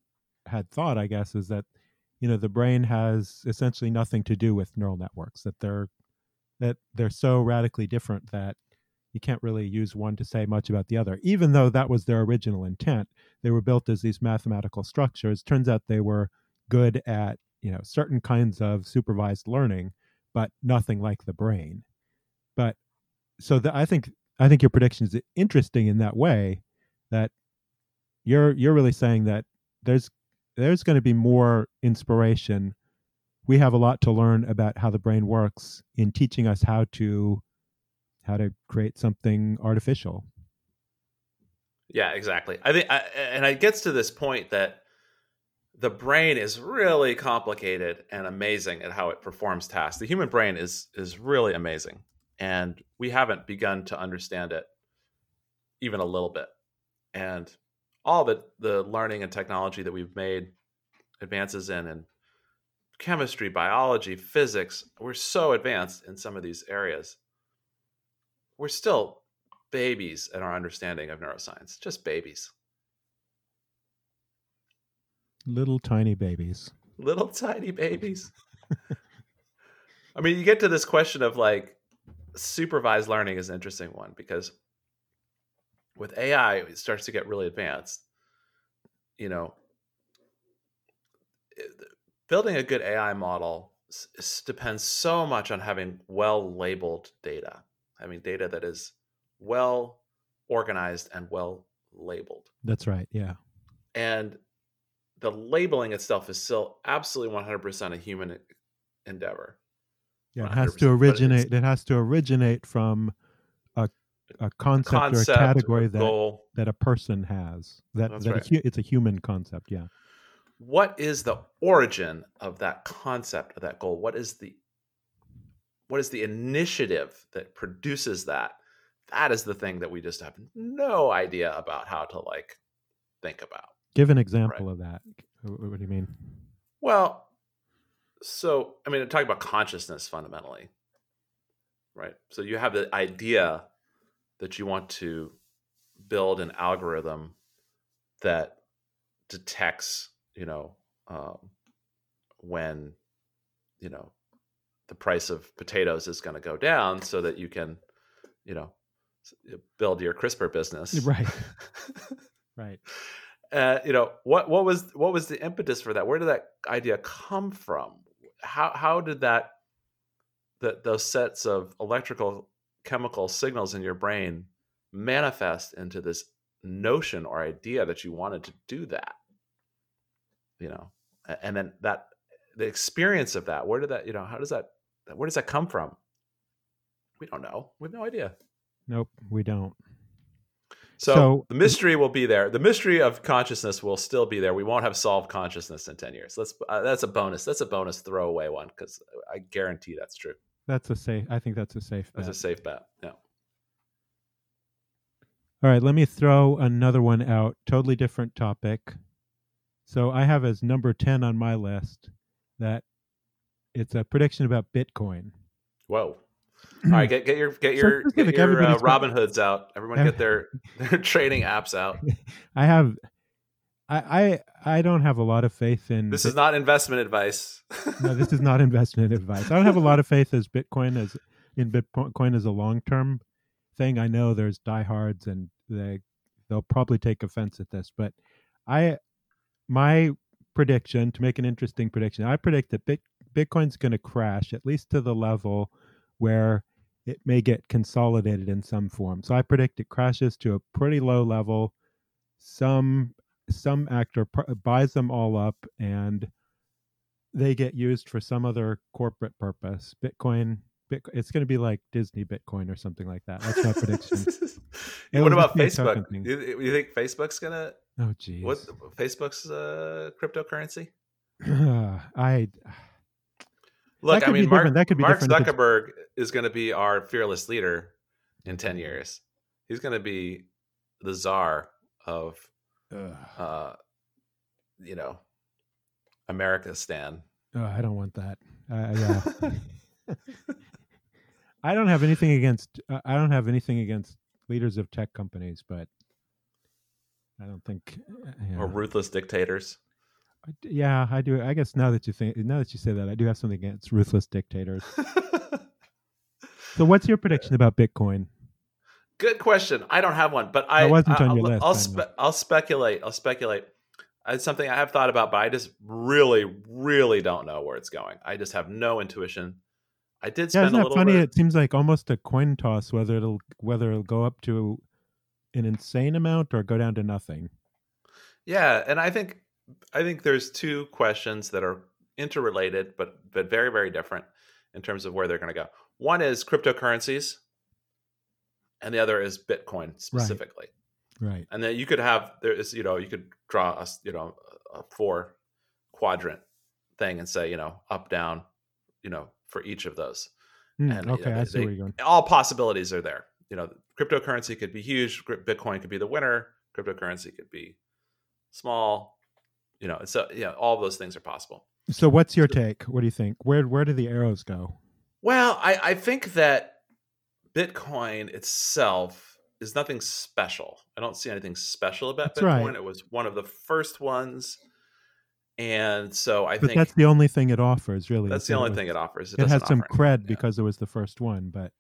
had thought i guess is that you know the brain has essentially nothing to do with neural networks that they're that they're so radically different that you can't really use one to say much about the other. Even though that was their original intent they were built as these mathematical structures. Turns out they were good at you know certain kinds of supervised learning but nothing like the brain. But so the, i think i think your prediction is interesting in that way that you're you're really saying that there's there's going to be more inspiration. We have a lot to learn about how the brain works in teaching us how to how to create something artificial Yeah, exactly. I think, I, and it gets to this point that the brain is really complicated and amazing at how it performs tasks. The human brain is is really amazing, and we haven't begun to understand it even a little bit. And all the the learning and technology that we've made advances in, and chemistry, biology, physics, we're so advanced in some of these areas. We're still babies in our understanding of neuroscience, just babies, little tiny babies little tiny babies. I mean, you get to this question of like supervised learning is an interesting one because with AI, it starts to get really advanced. You know, eh, building a good AI model depends so much on having well labeled data, having data that is well organized and well labeled. that's right yeah And the labeling itself is still absolutely 100% a human endeavor. yeah it has to 100%, but it's- originate it has to originate from a a concept, or a category or that goal. that a person has that, That's that right. hu- it's a human concept yeah What is the origin of that concept of that goal? What is the what is the initiative that produces that? That is the thing that we just have no idea about how to like think about. give an example of that what do you mean Well, So, I mean, talking about consciousness fundamentally, right? So you have the idea that you want to build an algorithm that detects, you know, um, when, you know, the price of potatoes is going to go down so that you can, you know, build your CRISPR business. Right. right. Uh, you know what what was what was the impetus for that? Where did that idea come from? How how did that that those sets of electrical chemical signals in your brain manifest into this notion or idea that you wanted to do that? You know, and then that the experience of that. Where did that you know? How does that where does that come from? We don't know. We have no idea. Nope, we don't. So, so, the mystery will be there. The mystery of consciousness will still be there. We won't have solved consciousness in ten years. Let's. Uh, that's a bonus. That's a bonus throwaway one because I guarantee that's true. That's a safe. I think that's a safe. Bet. That's a safe bet. Yeah. All right. Let me throw another one out. Totally different topic. So I have as number ten on my list that it's a prediction about Bitcoin. Whoa. All right, get get your get your so get your uh, Robinhoods out. Everyone get their their trading apps out. I have, I I I don't have a lot of faith in. This is not investment advice. no, this is not investment advice. I don't have a lot of faith as Bitcoin as in Bitcoin as a long term thing. I know there's diehards and they they'll probably take offense at this, but I my prediction to make an interesting prediction. I predict that Bit, Bitcoin's going to crash at least to the level where it may get consolidated in some form. So I predict it crashes to a pretty low level. Some some actor pr- buys them all up and they get used for some other corporate purpose. Bitcoin, Bitcoin it's going to be like Disney Bitcoin or something like that. That's my prediction. what about Facebook? You, you think Facebook's going to? Oh, geez. What Facebook's uh, cryptocurrency? I Look, I mean, Mark, that could be Mark Zuckerberg is going to be our fearless leader in 10 years. He's going to be the czar of, uh, you know, America Stan. Oh, I don't want that. Uh, yeah. I don't have anything against. Uh, I don't have anything against leaders of tech companies, but I don't think. Or ruthless dictators. Yeah, I do. I guess now that you think, now that you say that, I do have something against ruthless dictators. so, what's your prediction about Bitcoin? Good question. I don't have one, but I, I wasn't on I'll, your list. I'll, spe- I'll speculate. I'll speculate. It's something I have thought about, but I just really, really don't know where it's going. I just have no intuition. I did spend yeah, isn't that funny? Bit... It seems like almost a coin toss whether it'll whether it'll go up to an insane amount or go down to nothing. Yeah, and I think I think there's two questions that are interrelated, but but very very different in terms of where they're going to go. One is cryptocurrencies, and the other is Bitcoin specifically. Right. right. And then you could have there is you know you could draw a you know a four quadrant thing and say you know up down you know for each of those. Mm, and okay, you know, I see they, where you're going. All possibilities are there. You know, cryptocurrency could be huge. Bitcoin could be the winner. Cryptocurrency could be small you know so yeah all of those things are possible. So what's your take? What do you think? Where where do the arrows go? Well i i think that bitcoin itself is nothing special. I don't see anything special about that's bitcoin. right. it was one of the first ones. And so i but think that's the only thing it offers really that's the only thing it offers. It, it has some cred because it was the first one but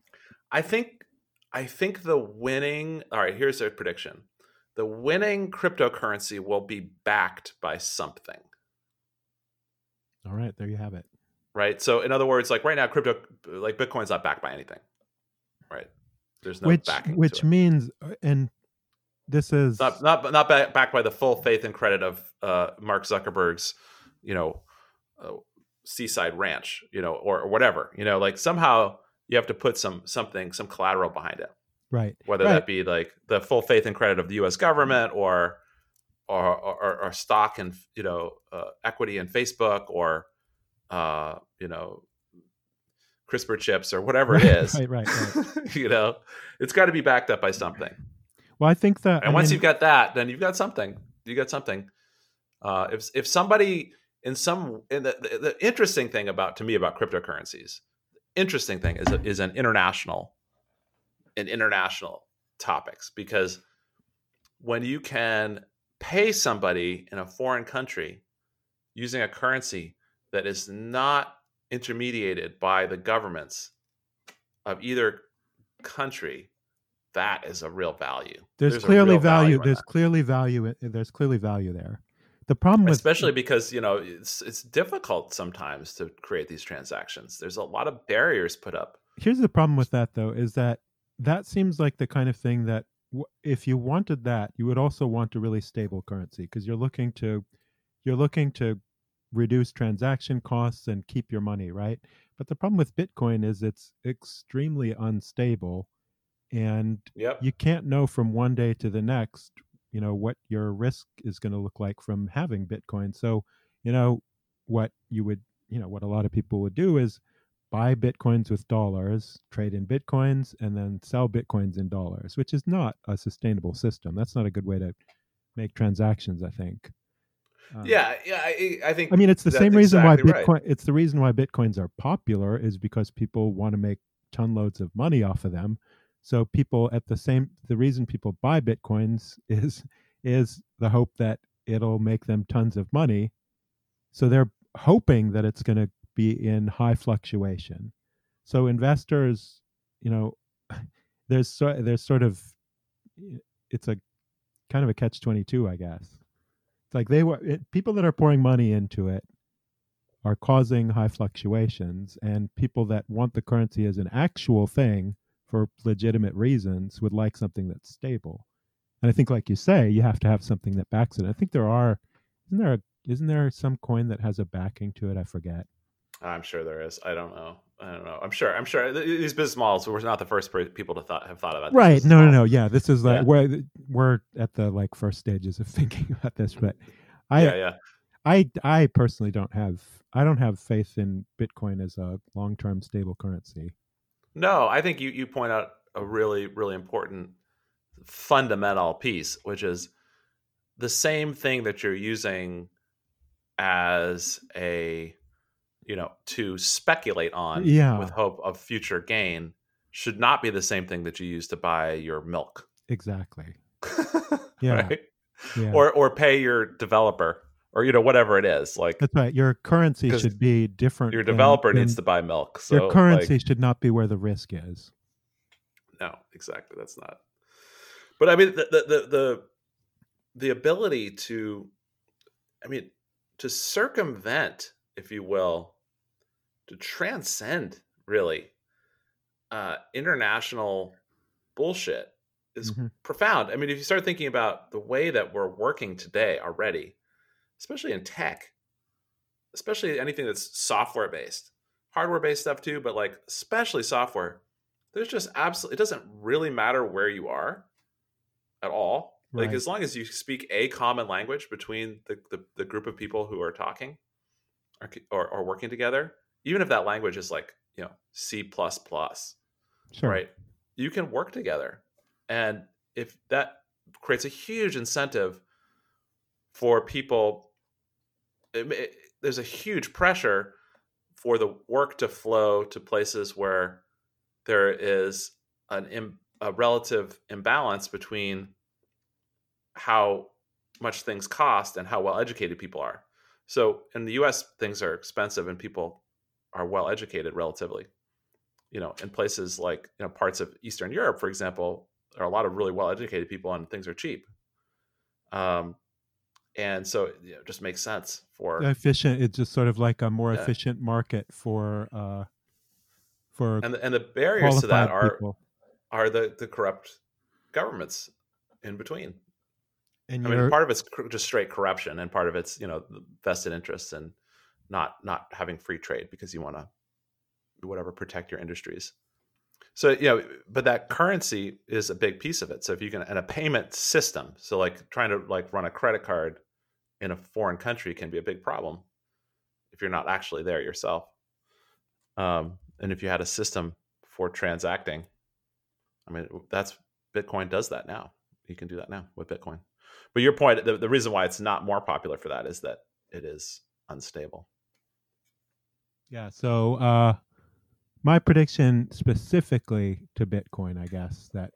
i think i think the winning all right here's a prediction the winning cryptocurrency will be backed by something. All right, there you have it. Right. So, in other words, like right now, crypto, like Bitcoin's not backed by anything. Right. There's no which, backing. Which means, uh, and this is not not not backed by the full faith and credit of uh, Mark Zuckerberg's, you know, uh, seaside ranch, you know, or, or whatever. You know, like somehow you have to put some something, some collateral behind it right whether right. that be like the full faith and credit of the us government or or or, or stock and you know uh, equity in facebook or uh, you know crispr chips or whatever right, it is right right, right. you know it's got to be backed up by something well i think that and I once mean, you've got that then you've got something you got something uh, if if somebody in some in the, the, the interesting thing about to me about cryptocurrencies interesting thing is is an international an international topics because when you can pay somebody in a foreign country using a currency that is not intermediated by the governments of either country that is a real value. There's, There's clearly real value, there's that. clearly value there's clearly value there. The problem with especially because you know it's it's difficult sometimes to create these transactions. There's a lot of barriers put up. Here's the problem with that though is that that seems like the kind of thing that w- if you wanted that you would also want a really stable currency because you're looking to you're looking to reduce transaction costs and keep your money right? But the problem with bitcoin is it's extremely unstable and yep. you can't know from one day to the next you know what your risk is going to look like from having bitcoin. So you know what you would you know what a lot of people would do is buy bitcoins with dollars trade in bitcoins and then sell bitcoins in dollars which is not a sustainable system that's not a good way to make transactions i think Um, yeah yeah i, I think I mean, it's the same reason why exactly right. Bitcoin. It's the reason why bitcoins are popular is because people want to make ton loads of money off of them. So people at the same the reason people buy bitcoins is is the hope that it'll make them tons of money. So they're hoping that it's going to be in high fluctuation. So investors, you know, there's so, there's sort of it's a kind of a catch twenty two, I guess. It's like they were it, people that are pouring money into it are causing high fluctuations, and people that want the currency as an actual thing for legitimate reasons would like something that's stable. And I think, like you say, you have to have something that backs it. I think there are, isn't there, a, isn't there some coin that has a backing to it? I forget. I'm sure there is i don't know i don't know i'm sure i'm sure these business models we're not the first people to thought, have thought about Right? No, no, no. Yeah, this is like Yeah. we're we're at the like first stages of thinking about this, but I yeah yeah I I personally don't have I don't have faith in Bitcoin as a long term stable currency. No, I think you you point out a really really important fundamental piece, which is the same thing that you're using as a you know to speculate on Yeah. with hope of future gain should not be the same thing that you use to buy your milk. Exactly. Yeah. Right? Yeah. Or or pay your developer or you know whatever it is. Like That's right. Your currency should be different. your than- developer needs to buy milk. So your currency like, should not be where the risk is. No, exactly. That's not. But I mean, the the the the, the ability to, I mean, to circumvent, if you will, to transcend really, uh, international bullshit is Mhm. profound. I mean, if you start thinking about the way that we're working today already, especially in tech, especially anything that's software based, hardware based stuff too, but like especially software, there's just absolutely, it doesn't really matter where you are at all. Like as long as you speak a common language between the, the, the group of people who are talking or, or, or working together, even if that language is like, you know, C plus plus, Sure. right? You can work together. And if that creates a huge incentive for people, it, it- there's a huge pressure for the work to flow to places where there is an Im, a relative imbalance between how much things cost and how well educated people are. So in the US things are expensive and people are well educated relatively. You know, in places like, you know, parts of Eastern Europe, for example, there are a lot of really well educated people and things are cheap. Um and so it you know, just makes sense for Efficient. It's just sort of like a more Yeah. efficient market for uh for and the, and the barriers to that are people. are the the corrupt governments in between. And I mean, part of it's just straight corruption, and part of it's you know vested interests and not not having free trade because you want to whatever protect your industries. So you know, but that currency is a big piece of it. So if you can and a payment system, so like trying to like run a credit card in a foreign country can be a big problem if you're not actually there yourself. Um, and if you had a system for transacting, I mean, that's Bitcoin does that now. You can do that now with Bitcoin. But your point, the, the reason why it's not more popular for that is that it is unstable. Yeah. So uh, my prediction specifically to Bitcoin, I guess that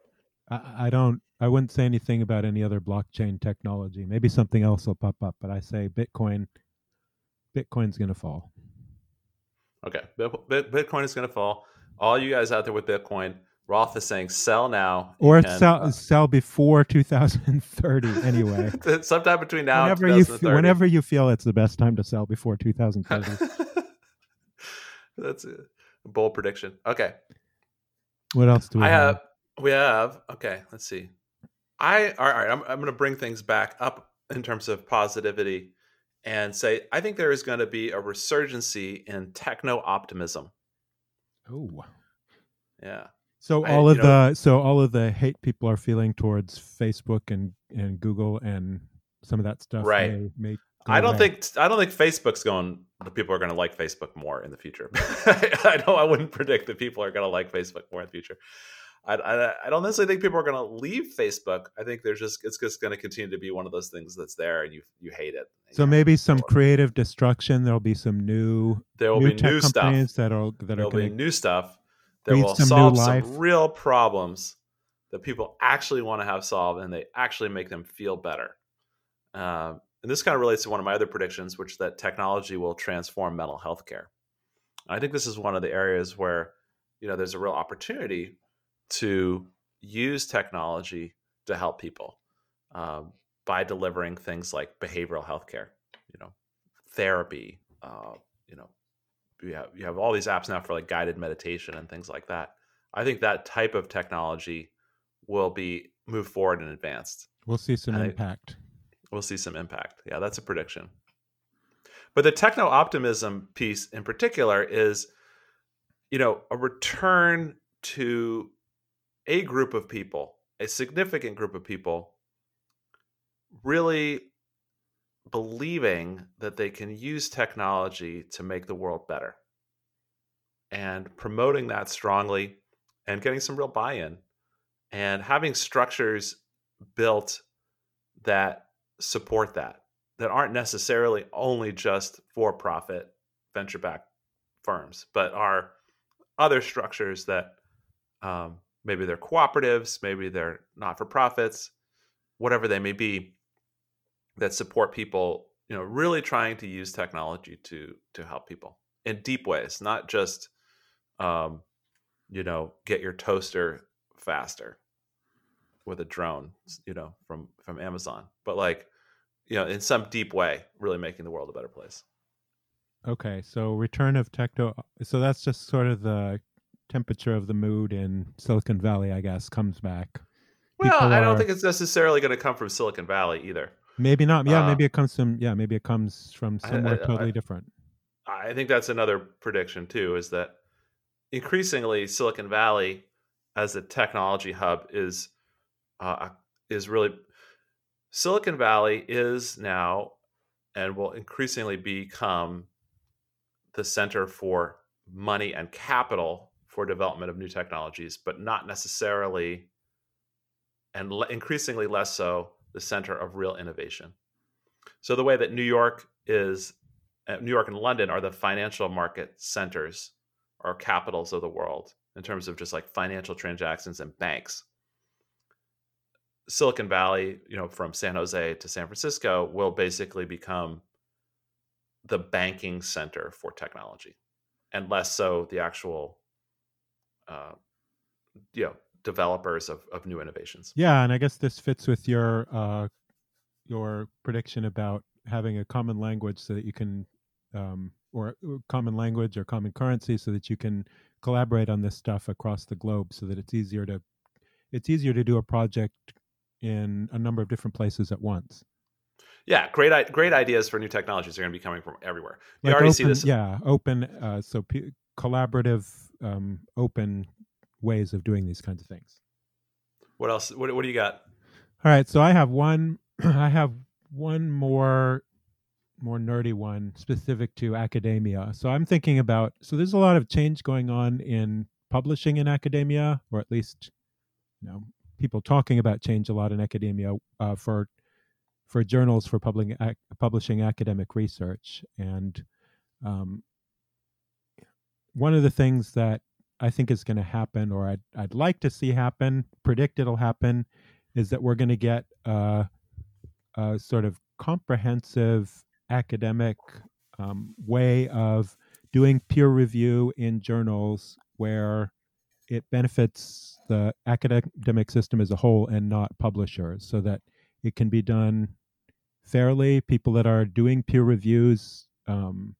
I, I don't, I wouldn't say anything about any other blockchain technology. Maybe something else will pop up, but I say Bitcoin. Bitcoin's going to fall. Okay, Bitcoin is going to fall. All you guys out there with Bitcoin, Roth is saying sell now or can, sell uh, sell before 2030 anyway. Sometime between now whenever you whenever you feel it's the best time to sell before 2030. That's a bold prediction. Okay. What else do we I have? have? We have okay. Let's see. I all right. I'm I'm going to bring things back up in terms of positivity and say I think there is going to be a resurgency in techno optimism. Oh. Yeah. So all I, of know, the so all of the hate people are feeling towards Facebook and and Google and some of that stuff. Right. May, may I don't away. think I don't think Facebook's going. The people are going to like Facebook more in the future. I know I wouldn't predict that people are going to like Facebook more in the future. I, I, I don't necessarily think people are going to leave Facebook. I think there's just it's just going to continue to be one of those things that's there, and you you hate it. So maybe some creative destruction. There'll be some new there will new be new stuff that'll that There'll are going be new stuff that will some solve some real problems that people actually want to have solved and they actually make them feel better. Uh, and this kind of relates to one of my other predictions, which is that technology will transform mental health care. I think this is one of the areas where you know there's a real opportunity to use technology to help people um, by delivering things like behavioral health care, you know, therapy, uh, you know, you have you have all these apps now for like guided meditation and things like that. I think that type of technology will be moved forward and advanced. We'll see some and impact. We'll see some impact. Yeah, that's a prediction. But the techno optimism piece in particular is, you know, a return to a group of people, a significant group of people, really believing that they can use technology to make the world better and promoting that strongly and getting some real buy in and having structures built that support that, that aren't necessarily only just for profit venture backed firms, but are other structures that um, maybe they're cooperatives, maybe they're not for profits, whatever they may be that support people you know really trying to use technology to to help people in deep ways not just um you know get your toaster faster with a drone you know from from amazon but like you know in some deep way really making the world a better place okay so return of techno so that's just sort of the temperature of the mood in silicon valley i guess comes back well People i don't are... think it's necessarily going to come from silicon valley either Maybe not. Yeah, uh, maybe it comes from yeah, maybe it comes from somewhere I, I, totally I, different. I think that's another prediction too. Is that increasingly Silicon Valley as a technology hub is uh, is really Silicon Valley is now and will increasingly become the center for money and capital for development of new technologies, but not necessarily and increasingly less so the center of real innovation. So the way that New York is, uh, New York and London are the financial market centers or capitals of the world in terms of just like financial transactions and banks. Silicon Valley, you know, from San Jose to San Francisco will basically become the banking center for technology and less so the actual uh, you know developers of, of new innovations. Yeah, and I guess this fits with your uh, your prediction about having a common language so that you can, um, or common language or common currency, so that you can collaborate on this stuff across the globe, so that it's easier to it's easier to do a project in a number of different places at once. Yeah, great great ideas for new technologies are going to be coming from everywhere. You like already open, see this. Yeah, open. Uh, so p- collaborative, um, open ways of doing these kinds of things. What else? What, what do you got? All right, so I have one. I have one more more nerdy one specific to academia. So I'm thinking about so there's a lot of change going on in publishing in academia, or at least you know people talking about change a lot in academia uh, for for journals for publishing publishing academic research. And um, one of the things that I think is going to happen, or I'd, I'd like to see happen, predict it'll happen, is that we're going to get a, a, sort of comprehensive academic um, way of doing peer review in journals where it benefits the academic system as a whole and not publishers so that it can be done fairly. People that are doing peer reviews um,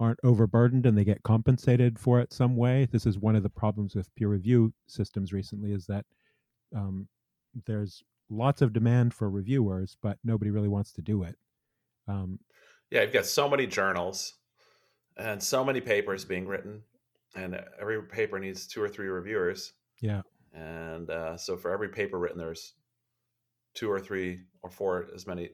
aren't overburdened and they get compensated for it some way. This is one of the problems with peer review systems recently is that um, there's lots of demand for reviewers but nobody really wants to do it. Um, yeah you've got so many journals and so many papers being written and every paper needs two or three reviewers. Yeah. And uh, so for every paper written, there's two or three or four as many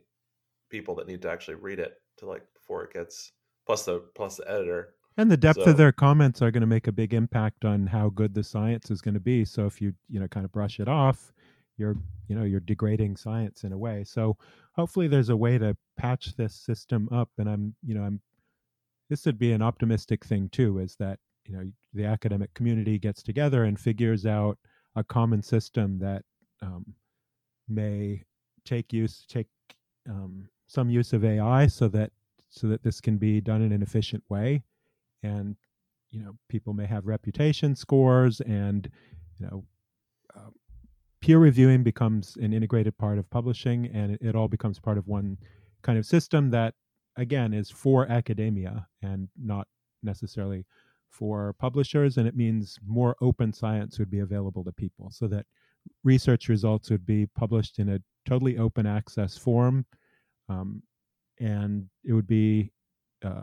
people that need to actually read it to like before it gets plus the plus the editor. And the depth so, of their comments are going to make a big impact on how good the science is going to be. So if you you know kind of brush it off, you're you know you're degrading science in a way. So hopefully there's a way to patch this system up. And I'm you know I'm this would be an optimistic thing too, is that you know the academic community gets together and figures out a common system that um, may take use take um, some use of AI so that so that this can be done in an efficient way, and you know people may have reputation scores and you know uh, peer reviewing becomes an integrated part of publishing and it, it all becomes part of one kind of system that again is for academia and not necessarily for publishers, and it means more open science would be available to people so that research results would be published in a totally open access form. Um, and it would be uh,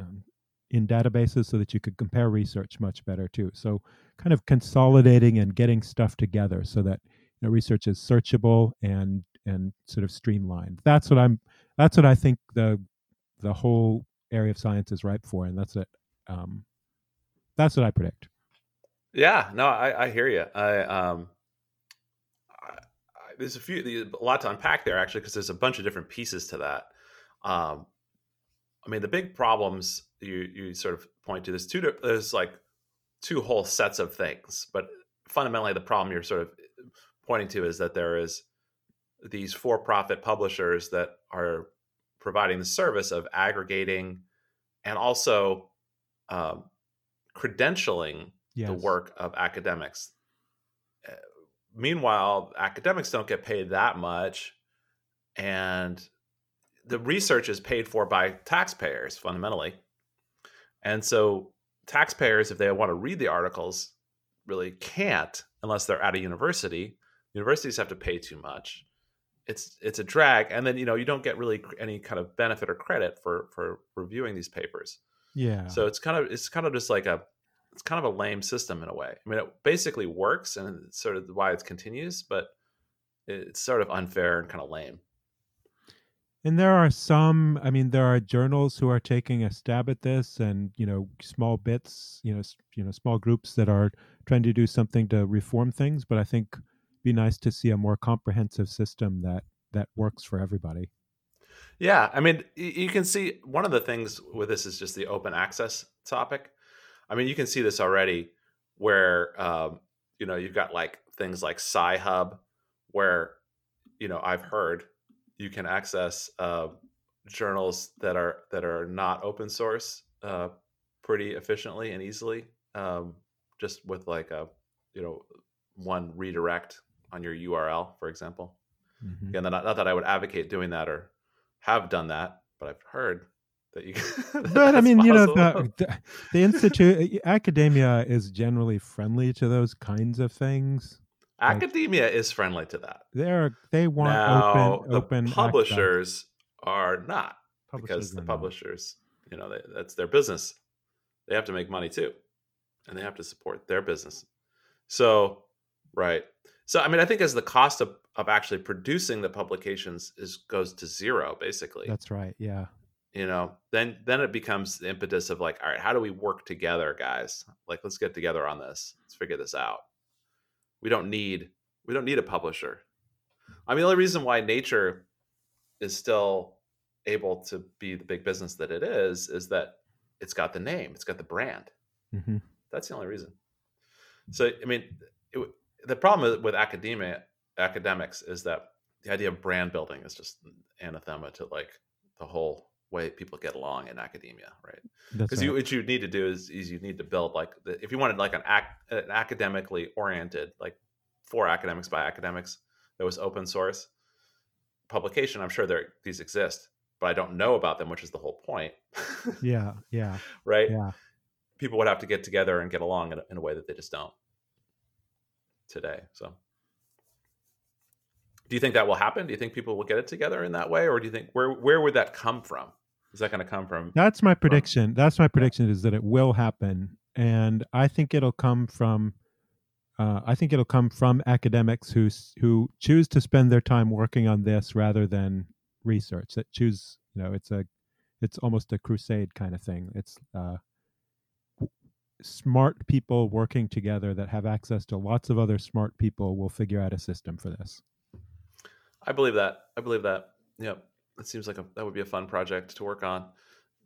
um, in databases so that you could compare research much better too. So, kind of consolidating and getting stuff together so that you know, research is searchable and and sort of streamlined. That's what I'm. That's what I think the the whole area of science is ripe for, and that's what um, that's what I predict. Yeah, no, I, I hear you. I um, I, I, there's a few, a lot to unpack there actually, because there's a bunch of different pieces to that. Um, I mean, the big problems you you sort of point to there's two there's like two whole sets of things, but fundamentally the problem you're sort of pointing to is that there is these for-profit publishers that are providing the service of aggregating and also um, credentialing yes. the work of academics. Uh, meanwhile, academics don't get paid that much, and the research is paid for by taxpayers fundamentally. And so, taxpayers, if they want to read the articles, really can't unless they're at a university. Universities have to pay too much. It's it's a drag, and then you know you don't get really any kind of benefit or credit for for reviewing these papers. Yeah. So it's kind of it's kind of just like a it's kind of a lame system in a way. I mean, it basically works, and it's sort of why it continues, but it's sort of unfair and kind of lame. And there are some, I mean, there are journals who are taking a stab at this, and you know, small bits, you know, you know, small groups that are trying to do something to reform things. But I think it'd be nice to see a more comprehensive system that that works for everybody. Yeah, I mean, you can see one of the things with this is just the open access topic. I mean, you can see this already where um, you know you've got like things like Sci-Hub, where you know I've heard you can access uh, journals that are that are not open source uh, pretty efficiently and easily, um, just with like a you know one redirect on your URL, for example. Mm-hmm. Again, not, not that I would advocate doing that or have done that, but I've heard that you. that but I mean, possible. you know, the, the, the institute uh, academia is generally friendly to those kinds of things. Academia like, is friendly to that. They're they want now, open, the open publishers access. are not publishers because the publishers, not. you know, they, that's their business. They have to make money too, and they have to support their business. So, right. So, I mean, I think as the cost of of actually producing the publications is goes to zero basically. That's right yeah. You know then then it becomes the impetus of like all right how do we work together guys? Like let's get together on this. Let's figure this out. We don't need we don't need a publisher. I mean the only reason why nature is still able to be the big business that it is is that it's got the name, it's got the brand. hmm That's the only reason. So I mean, the problem with academia academics is that the idea of brand building is just anathema to like the whole way people get along in academia, right? Because right. you, what you need to do is, is you need to build like the, if you wanted like an, ac- an academically oriented like for academics by academics that was open source publication. I'm sure there these exist, but I don't know about them, which is the whole point, yeah, yeah, right? yeah. People would have to get together and get along in a, in a way that they just don't today. So, do you think that will happen? Do you think people will get it together in that way, or do you think where where would that come from? Is that going to come from? That's my prediction. That's my prediction is that it will happen, and I think it'll come from. Uh, I think it'll come from academics who who choose to spend their time working on this rather than research. That choose, you know, it's a, it's almost a crusade kind of thing. It's uh, smart people working together that have access to lots of other smart people will figure out a system for this. I believe that. I believe that. Yeah, it seems like a, that would be a fun project to work on.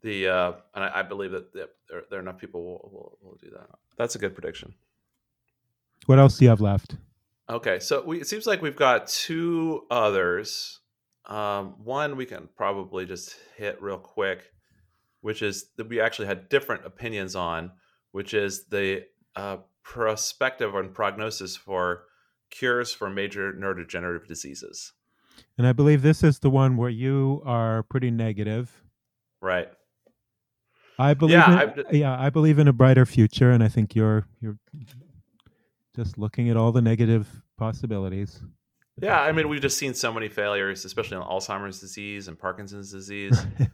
The uh, and I, I believe that yeah, there, there are enough people will, will will do that. That's a good prediction. What else do you have left? Okay, so we, it seems like we've got two others. Um, one we can probably just hit real quick, which is that we actually had different opinions on, which is the uh, prospective and prognosis for cures for major neurodegenerative diseases. And I believe this is the one where you are pretty negative. Right. I believe, Yeah, in, I- yeah, I believe in a brighter future, and I think you're you're just looking at all the negative possibilities. Yeah, I mean, we've just seen so many failures, especially on Alzheimer's disease and Parkinson's disease.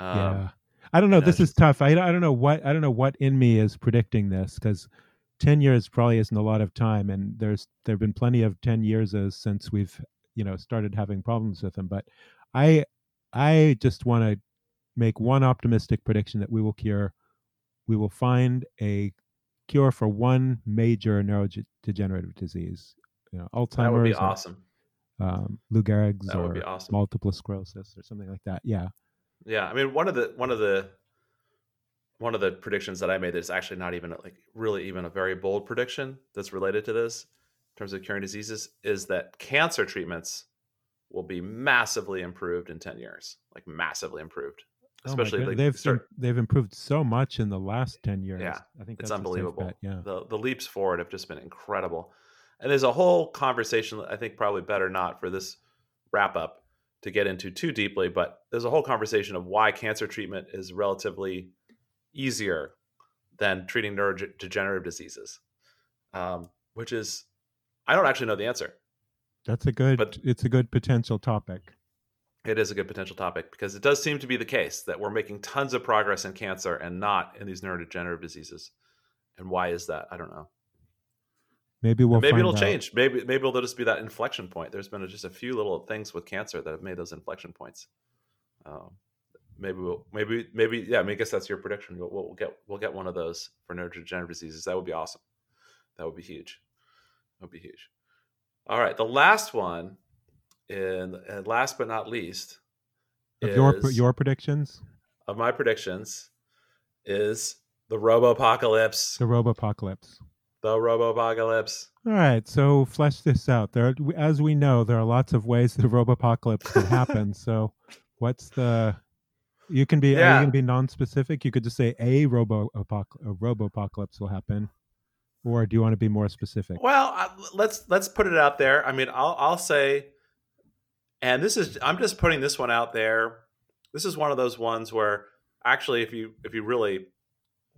Um, yeah, I don't know. This is tough. I, I don't know what I don't know what in me is predicting this because ten years probably isn't a lot of time, and there's there've been plenty of ten years since we've you know started having problems with them. But I I just want to make one optimistic prediction that we will cure. We will find a cure for one major neurodegenerative disease. You know, Alzheimer's, that would be or, awesome. um, Lou Gehrig's, That or would be awesome. multiple sclerosis, or something like that. Yeah. Yeah, I mean one of the one of the one of the predictions that I made that's actually not even like really even a very bold prediction that's related to this in terms of curing diseases is that cancer treatments will be massively improved in 10 years, like massively improved. Oh Especially God, like they've start, they've improved so much in the last ten years. Yeah, I think it's that's unbelievable. Yeah, the the leaps forward have just been incredible. And there's a whole conversation I think probably better not for this wrap up to get into too deeply, but there's a whole conversation of why cancer treatment is relatively easier than treating neurodegenerative diseases, um, which is I don't actually know the answer. that's a good. But- it's a good potential topic. It is a good potential topic because it does seem to be the case that we're making tons of progress in cancer and not in these neurodegenerative diseases. And why is that? I don't know. Maybe we'll maybe find it'll out. change. Maybe maybe it'll just be that inflection point. There's been just a few little things with cancer that have made those inflection points. Um, maybe we'll maybe maybe yeah. I, mean, I guess that's your prediction. We'll, we'll get we'll get one of those for neurodegenerative diseases. That would be awesome. That would be huge. That would be huge. All right, the last one, and, and last but not least, Of your is- your predictions, of my predictions is the Robo Apocalypse. the Robopocalypse. The Robo Apocalypse. All right, so flesh this out. There, are- as we know, there are lots of ways the Robopocalypse could happen. so, what's the? You can be. Are you can be non-specific? You could just say a Robo a Robopocalypse will happen, or do you want to be more specific? Well, I, let's let's put it out there. I mean, I'll I'll say, and this is I'm just putting this one out there. This is one of those ones where actually, if you if you really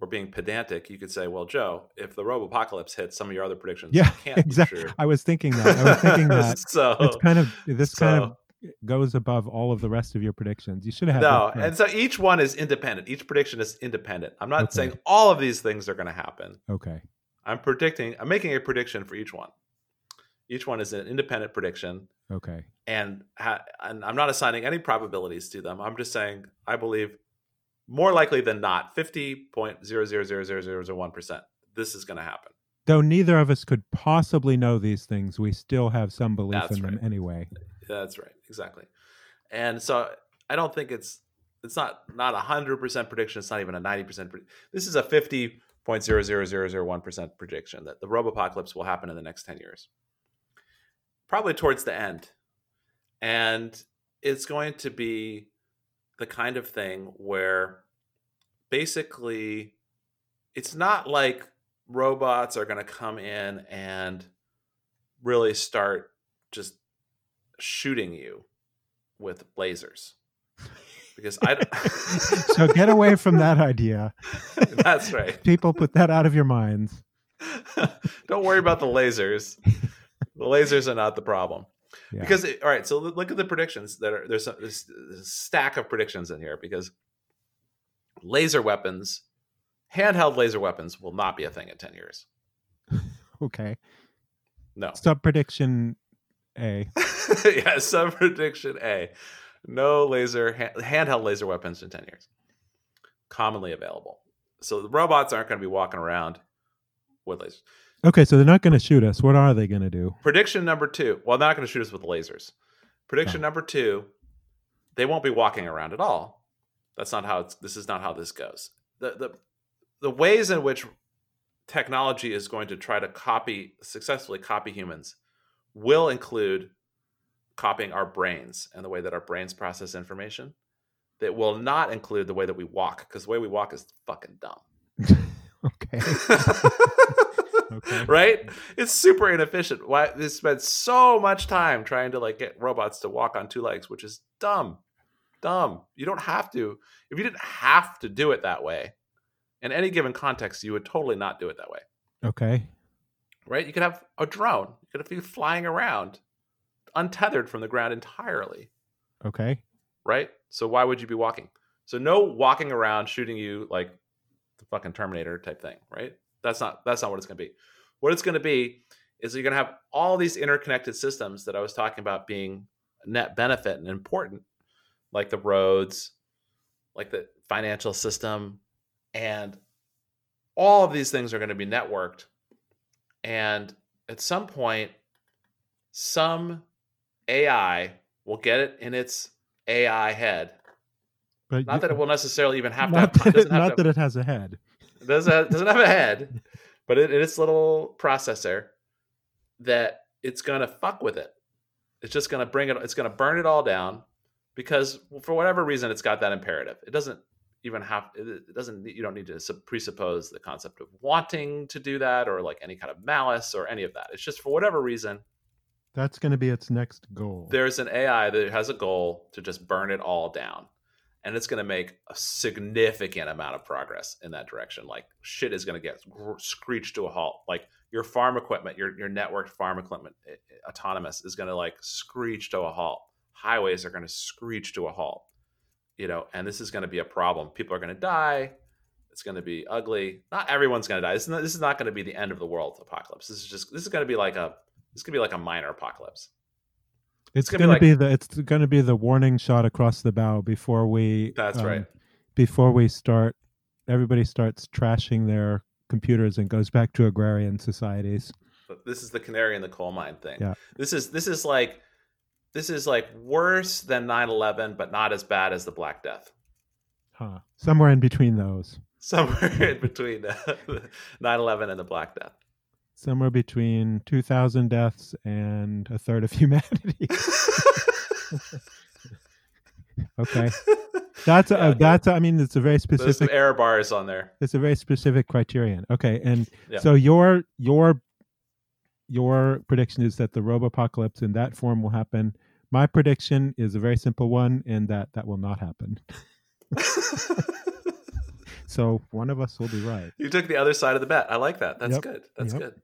were being pedantic, you could say, well, Joe, if the Robo Apocalypse hits, some of your other predictions Yeah, can't be exactly. I was thinking that. I was thinking that. so It's kind of this kind of goes above all of the rest of your predictions. You should have no, and so each one is independent. Each prediction is independent. I'm not Okay. saying all of these things are going to happen. okay. I'm predicting. I'm making a prediction for each one. Each one is an independent prediction, Okay. and ha- and I'm not assigning any probabilities to them. I'm just saying I believe more likely than not, fifty point zero zero zero zero zero zero one percent, this is going to happen. Though neither of us could possibly know these things, we still have some belief That's in them anyway. That's right, exactly. and so I don't think it's it's not not a hundred percent prediction. It's not even a ninety percent. This is a fifty point zero zero zero zero one percent prediction that the robopocalypse will happen in the next ten years, probably towards the end, and it's going to be the kind of thing where basically it's not like robots are going to come in and really start just shooting you with lasers because I don't... so get away from that idea. That's right. People put that out of your minds. Don't worry about the lasers. The lasers are not the problem. Yeah. Because it, all right, so look at the predictions that are there's a, there's a stack of predictions in here because laser weapons, handheld laser weapons will not be a thing in 10 years. okay. No. Sub prediction A. yeah, sub prediction A. No laser handheld laser weapons in 10 years. Commonly available. So the robots aren't going to be walking around with lasers. Okay, so they're not going to shoot us. What are they going to do? Prediction number two. Well, they're not going to shoot us with lasers. Prediction oh. number two. They won't be walking around at all. That's not how it's. This is not how this goes. The the the ways in which technology is going to try to copy successfully copy humans will include copying our brains and the way that our brains process information. That will not include the way that we walk because the way we walk is fucking dumb. okay. okay. Right? It's super inefficient. Why they spend so much time trying to like get robots to walk on two legs, which is dumb. Dumb. You don't have to. If you didn't have to do it that way, in any given context, you would totally not do it that way. Okay. Right? You could have a drone. You could have you flying around untethered from the ground entirely. Okay. Right? So why would you be walking? So no walking around shooting you like the fucking Terminator type thing, right? That's not that's not what it's going to be. What it's going to be is you're going to have all these interconnected systems that I was talking about being net benefit and important, like the roads, like the financial system, and all of these things are going to be networked. And at some point, some AI will get it in its AI head. But not you, that it will necessarily even have not to. Have, that it, not to, that it has a head. It doesn't have, doesn't have a head, but it, it's little processor that it's going to fuck with it. It's just going to bring it. It's going to burn it all down because for whatever reason it's got that imperative. It doesn't even have. It doesn't. You don't need to presuppose the concept of wanting to do that or like any kind of malice or any of that. It's just for whatever reason that's going to be its next goal. There's an AI that has a goal to just burn it all down. And it's going to make a significant amount of progress in that direction. Like shit is going to get screeched to a halt. Like your farm equipment, your your networked farm equipment, eh, eh, autonomous is going to like screech to a halt. Highways are going to screech to a halt. You know, and this is going to be a problem. People are going to die. It's going to be ugly. Not everyone's going to die. This is not, this is not going to be the end of the world apocalypse. This is just this is going to be like a this could be like a minor apocalypse. It's, it's gonna, gonna be, like, be, the it's gonna be the warning shot across the bow before we. That's um, right. Before we start, everybody starts trashing their computers and goes back to agrarian societies. But This is the canary in the coal mine thing. Yeah. This is this is like this is like worse than 9-11 but not as bad as the black death huh somewhere in between those somewhere in between 9-11 and the black death somewhere between 2,000 deaths and a third of humanity. okay. That's yeah, a, that's a, I mean it's a very specific There's some error bars on there. It's a very specific criterion. Okay, and yeah. so your your your prediction is that the robo apocalypse in that form will happen. My prediction is a very simple one, and that that will not happen. so one of us will be right. You took the other side of the bet. I like that. That's yep. good. That's yep. good.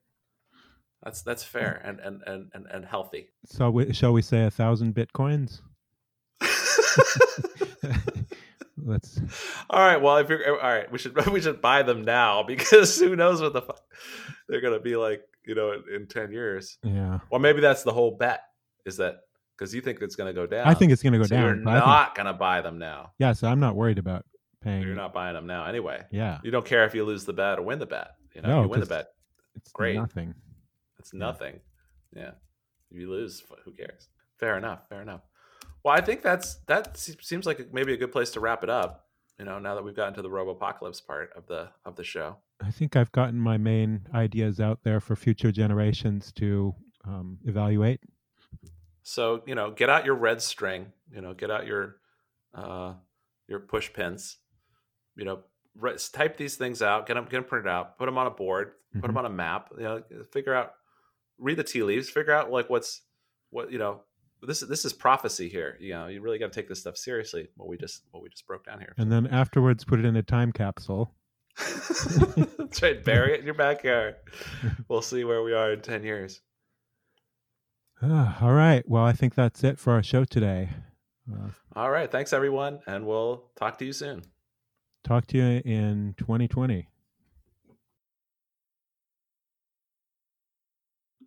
That's that's fair and and and and, and healthy. So we, shall we say a thousand bitcoins? Let's. All right. Well, if you're all right, we should we should buy them now because who knows what the fuck they're gonna be like, you know, in, in ten years. Yeah. Well, maybe that's the whole bet is that because you think it's gonna go down. I think it's gonna go so down. You're not think... gonna buy them now. Yeah. So I'm not worried about paying. You're not buying them now anyway. Yeah. You don't care if you lose the bet or win the bet. You know, no, you win the bet. It's great. Nothing. It's nothing. Yeah. If you lose, who cares? Fair enough. Fair enough. Well, I think that's that seems like maybe a good place to wrap it up. You know, now that we've gotten to the robo apocalypse part of the of the show. I think I've gotten my main ideas out there for future generations to um, evaluate. So you know, get out your red string. You know, get out your uh, your push pins. You know, type these things out. Get them, get them printed out. Put them on a board. Mm-hmm. Put them on a map. You know, figure out, read the tea leaves. Figure out like what's what you know this is this is prophecy here. You know, you really got to take this stuff seriously. What we just what we just broke down here. And then afterwards, put it in a time capsule. That's right. Bury it in your backyard. We'll see where we are in ten years. All right. Well, I think that's it for our show today. Uh, all right. Thanks, everyone, and we'll talk to you soon. Talk to you in 2020.